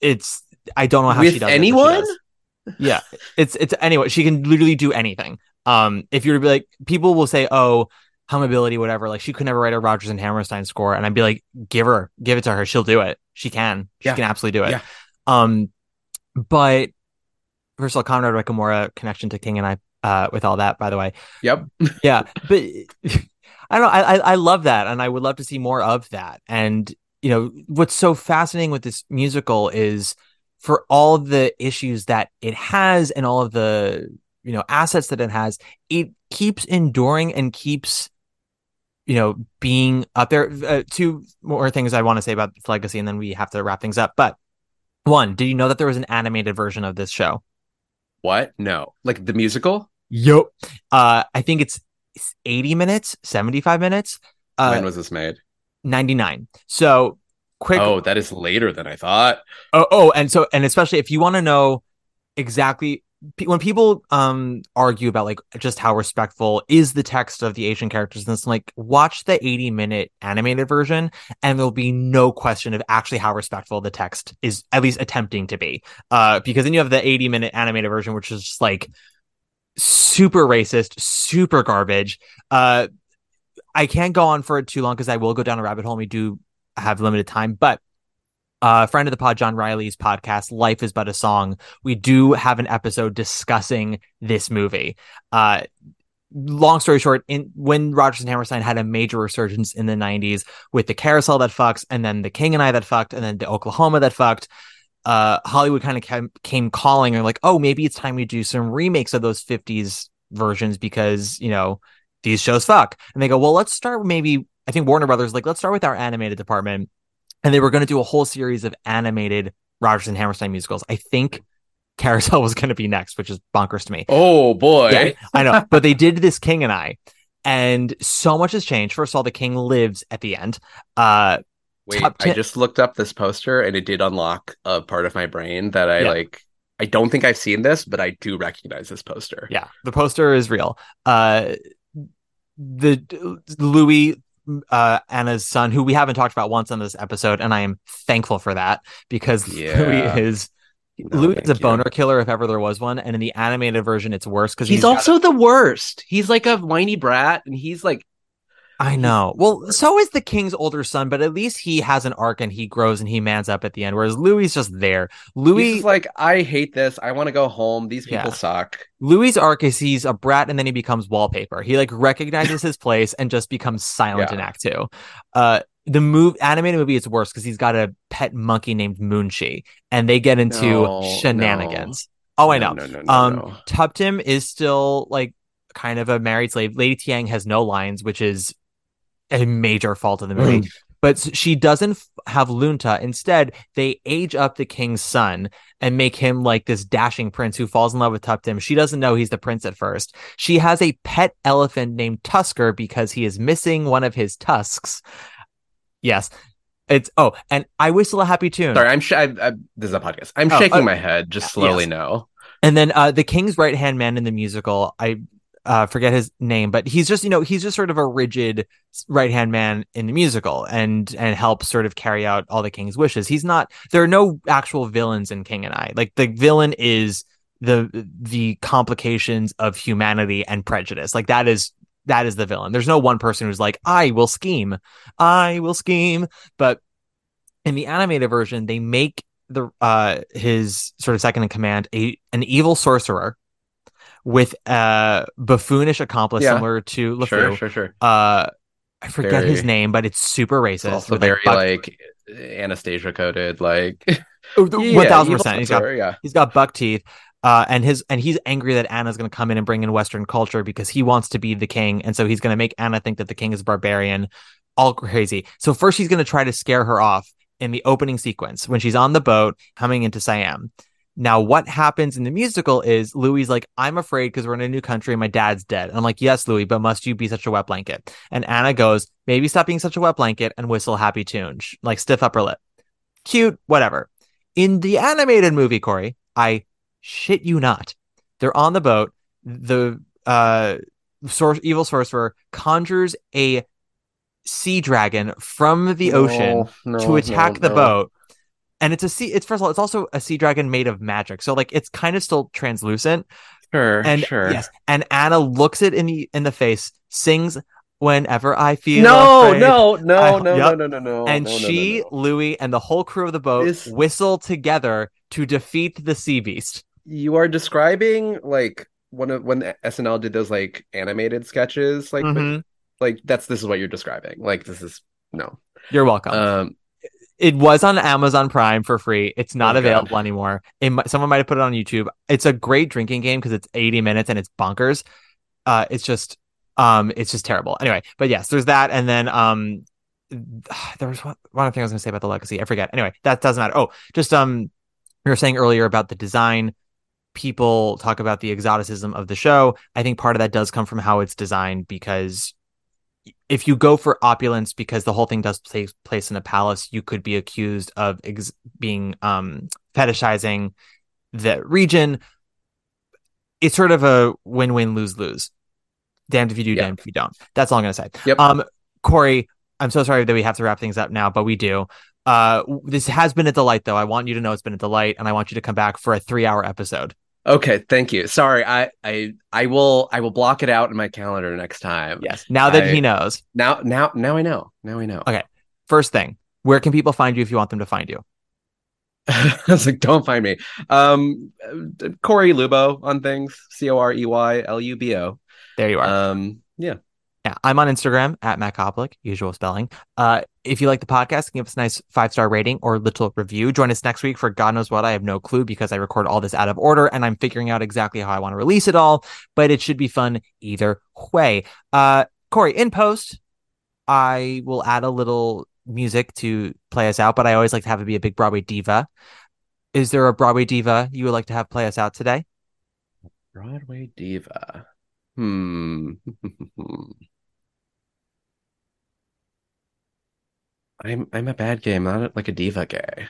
It's I don't know how she with does it, she anyone. does. Yeah, it's it's anyway. She can literally do anything. Um, if you're like, people will say, "Oh, hum ability, whatever." Like she could never write a Rodgers and Hammerstein score, and I'd be like, "Give her, give it to her. She'll do it. She can. She Yeah. can absolutely do it." Yeah. Um, but first of all, Conrad Ricamora connection to King and I, uh, with all that, by the way, Yep. [laughs] yeah, but [laughs] I don't know. I, I I love that, and I would love to see more of that. And you know, what's so fascinating with this musical is for all the issues that it has and all of the you know assets that it has, it keeps enduring and keeps you know being up there. Uh, two more things I want to say about its legacy, and then we have to wrap things up. But one, did you know that there was an animated version of this show? What? No. Like the musical? Yep. Uh, I think it's 80 minutes, 75 minutes, uh, when was this made? 99. So quick. Oh, that is later than I thought. Oh, oh, and so, and especially if you want to know exactly when people um argue about like just how respectful is the text of the Asian characters and this, like watch the 80 minute animated version and there'll be no question of actually how respectful the text is at least attempting to be. Uh, because then you have the 80 minute animated version, which is just like super racist, super garbage. Uh, I can't go on for too long because I will go down a rabbit hole. And we do have limited time, but uh, friend of the pod, John Riley's podcast, Life is But a Song. We do have an episode discussing this movie. Uh, long story short, in when Rodgers and Hammerstein had a major resurgence in the 90s with the carousel that fucks, and then the King and I that fucked, and then the Oklahoma that fucked, uh, Hollywood kind of came, came calling and like, oh, maybe it's time we do some remakes of those 50s versions because, you know, these shows fuck. And they go, well, let's start maybe, I think Warner Brothers, like, let's start with our animated department. And they were going to do a whole series of animated Rodgers and Hammerstein musicals. I think Carousel [laughs] was going to be next, which is bonkers to me. Oh boy. Yeah, I know. But they did this King and I. And so much has changed. First of all, the king lives at the end. Uh, Wait, I just looked up this poster and it did unlock a part of my brain that I Yeah. like. I don't think I've seen this, but I do recognize this poster. Yeah, the poster is real. Uh, the Louis, uh, Anna's son, who we haven't talked about once on this episode, and I am thankful for that because [laughs] Yeah. Louis is No, Louis is a thank you. boner killer if ever there was one, and in the animated version, it's worse because He's, also the worst. He's like a whiny brat, and he's like, I know. Well, so is the king's older son, but at least he has an arc and he grows and he mans up at the end. Whereas Louis just there. Louis, like, I hate this. I want to go home. These people Yeah. suck. Louis' arc is he's a brat and then he becomes wallpaper. He like recognizes his place and just becomes silent Yeah. in Act Two. Uh, the move animated movie it's worse because he's got a pet monkey named Moonshee, and they get into No, shenanigans. Oh, I know. No, no, no, um, no. Tuptim is still like kind of a married slave. Lady Tiang has no lines, which is a major fault of the movie. Mm. but she doesn't have Lun Tha. Instead, they age up the king's son and make him like this dashing prince who falls in love with Tuptim. She doesn't know he's the prince at first. She has a pet elephant named Tusker because he is missing one of his tusks. Yes. It's oh, and I whistle a happy tune. Sorry, I'm. Sh- I, I, this is a podcast. I'm Oh, shaking uh, my head. Just slowly. yes. No. And then uh the king's right hand man in the musical, I uh forget his name, but he's just, you know, he's just sort of a rigid right hand man in the musical and and helps sort of carry out all the king's wishes. He's not there are no actual villains in King and I. Like the villain is the the complications of humanity and prejudice. Like that is that is the villain. There's no one person who's like, I will scheme. I will scheme. But in the animated version, they make the uh his sort of second in command a an evil sorcerer with a buffoonish accomplice Yeah. similar to LeFou. Sure, sure, sure. Uh I forget his name, but it's super racist. Also with, very buck- like Anastasia coded. Like [laughs] Oh, Yeah, 1000%. He's got sorcerer, yeah. he's got buck teeth. Uh, and his and he's angry that Anna's going to come in and bring in Western culture because he wants to be the king, and so he's going to make Anna think that the king is barbarian, all crazy. So first he's going to try to scare her off in the opening sequence when she's on the boat coming into Siam. Now, what happens in the musical is Louis like, I'm afraid because we're in a new country and my dad's dead. And I'm like, yes, Louis, but must you be such a wet blanket? And Anna goes, maybe stop being such a wet blanket and whistle happy tune, like stiff upper lip. Cute, whatever. In the animated movie, Corey, I shit you not. They're on the boat. The uh, sor- evil sorcerer conjures a sea dragon from the ocean No, to attack no, the no. boat. And it's a sea. It's first of all, it's also a sea dragon made of magic. So like, it's kind of still translucent. Sure, And sure. yes, and Anna looks it in the in the face, sings "Whenever I Feel." No, Afraid." no, no, I- no, yep. no, no, no, no. and no, no, no, she, no. Louis, and the whole crew of the boat This- whistle together to defeat the sea beast. You are describing like one of when SNL did those like animated sketches, like Mhm. like that's this is what you're describing. Like this is no. You're welcome. Um, it was on Amazon Prime for free. It's not Oh, God. available anymore. It someone might have put it on YouTube. It's a great drinking game because it's 80 minutes and it's bonkers. Uh, it's just, um, it's just terrible. Anyway, but yes, there's that, and then um, [sighs] there was one, one other thing I was going to say about the legacy. I forget. Anyway, that doesn't matter. Oh, just um, we were saying earlier about the design. People talk about the exoticism of the show. I think part of that does come from how it's designed because if you go for opulence because the whole thing does take place in a palace, you could be accused of ex- being um fetishizing the region. It's sort of a win-win lose-lose. Damned if you do, damned if you don't. That's all I'm gonna say. Yep. Um, Corey, I'm so sorry that we have to wrap things up now, but we do. Uh, this has been a delight, though. I want you to know it's been a delight, and I want you to come back for a three-hour episode. Okay, thank you. Sorry, I I I will I will block it out in my calendar next time. Yes. Now that I- he knows. Now now now I know. Now I know. Okay. First thing, where can people find you if you want them to find you? [laughs] I was like, don't find me. Um, Corey Lubo on things. C O R E Y L U B O. There you are. Um, yeah. Yeah, I'm on Instagram at Matt Koplik, usual spelling. Uh, if you like the podcast, give us a nice five star rating or little review. Join us next week for God knows what. I have no clue because I record all this out of order and I'm figuring out exactly how I want to release it all. But it should be fun either way. Uh, Corey, in post, I will add a little music to play us out. But I always like to have it be a big Broadway diva. Is there a Broadway diva you would like to have play us out today? Broadway diva. Hmm. [laughs] I'm I'm a bad gay. I'm not like a diva gay.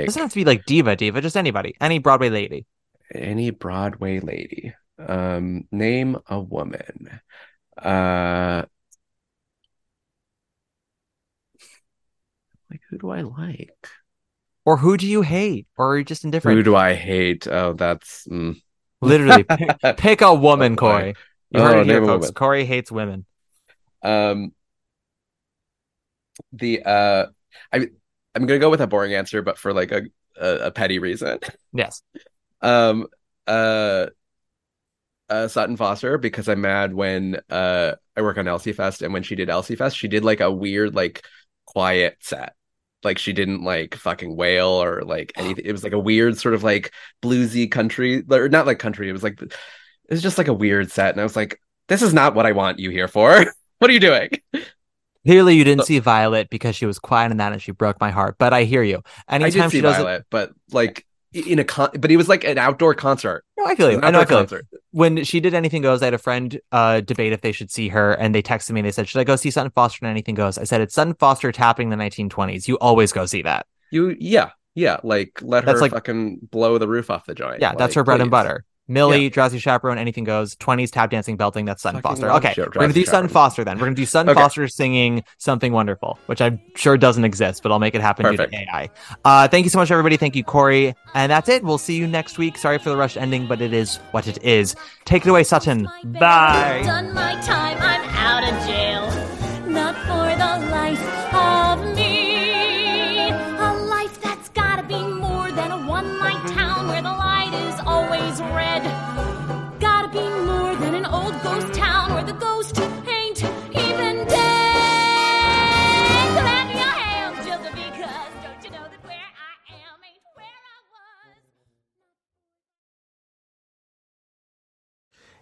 It Like doesn't have to be like diva, diva, just anybody, any Broadway lady. any Broadway lady. Um, name a woman. Uh, like who do I like? Or who do you hate? Or are you just indifferent? Who do I hate? Oh, that's mm. Literally, pick, [laughs] pick a woman, Oh. Corey. You Oh, heard it here, folks. Corey hates women. Um, the uh, I I'm gonna go with a boring answer, but for like a a, a petty reason. Yes. [laughs] Um, uh, uh, Sutton Foster because I'm mad when uh I work on Elsie Fest and when she did Elsie Fest, she did like a weird like quiet set. Like she didn't like fucking wail or like [gasps] anything. It was like a weird sort of like bluesy country or not like country. It was like it was just like a weird set, and I was like, this is not what I want you here for. [laughs] what are you doing? Clearly, you didn't So- see Violet because she was quiet in that and she broke my heart. But I hear you. I Anytime did see she does Violet, but like in a con, but it was like an outdoor concert. no, I feel you. I know. I feel you. When she did Anything Goes, I had a friend uh, debate if they should see her, and they texted me. and They said, "Should I go see Sutton Foster and Anything Goes?" I said, "It's Sutton Foster tapping the 1920s. You always go see that. You, yeah, yeah. Like let That's her like- fucking blow the roof off the joint. Yeah, that's her bread and butter. Millie, Drowsy Chaperone, Anything Goes, 20s tap dancing, belting. That's Sutton Fucking Foster. Okay, we're gonna do Sutton Chaperone. Foster then. We're gonna do Sutton Okay. Foster singing something wonderful, which I'm sure doesn't exist, but I'll make it happen due to AI. Uh, thank you so much, everybody. Thank you, Corey, and that's it. We'll see you next week. Sorry for the rush ending, but it is what it is. Take it away, Sutton. Bye.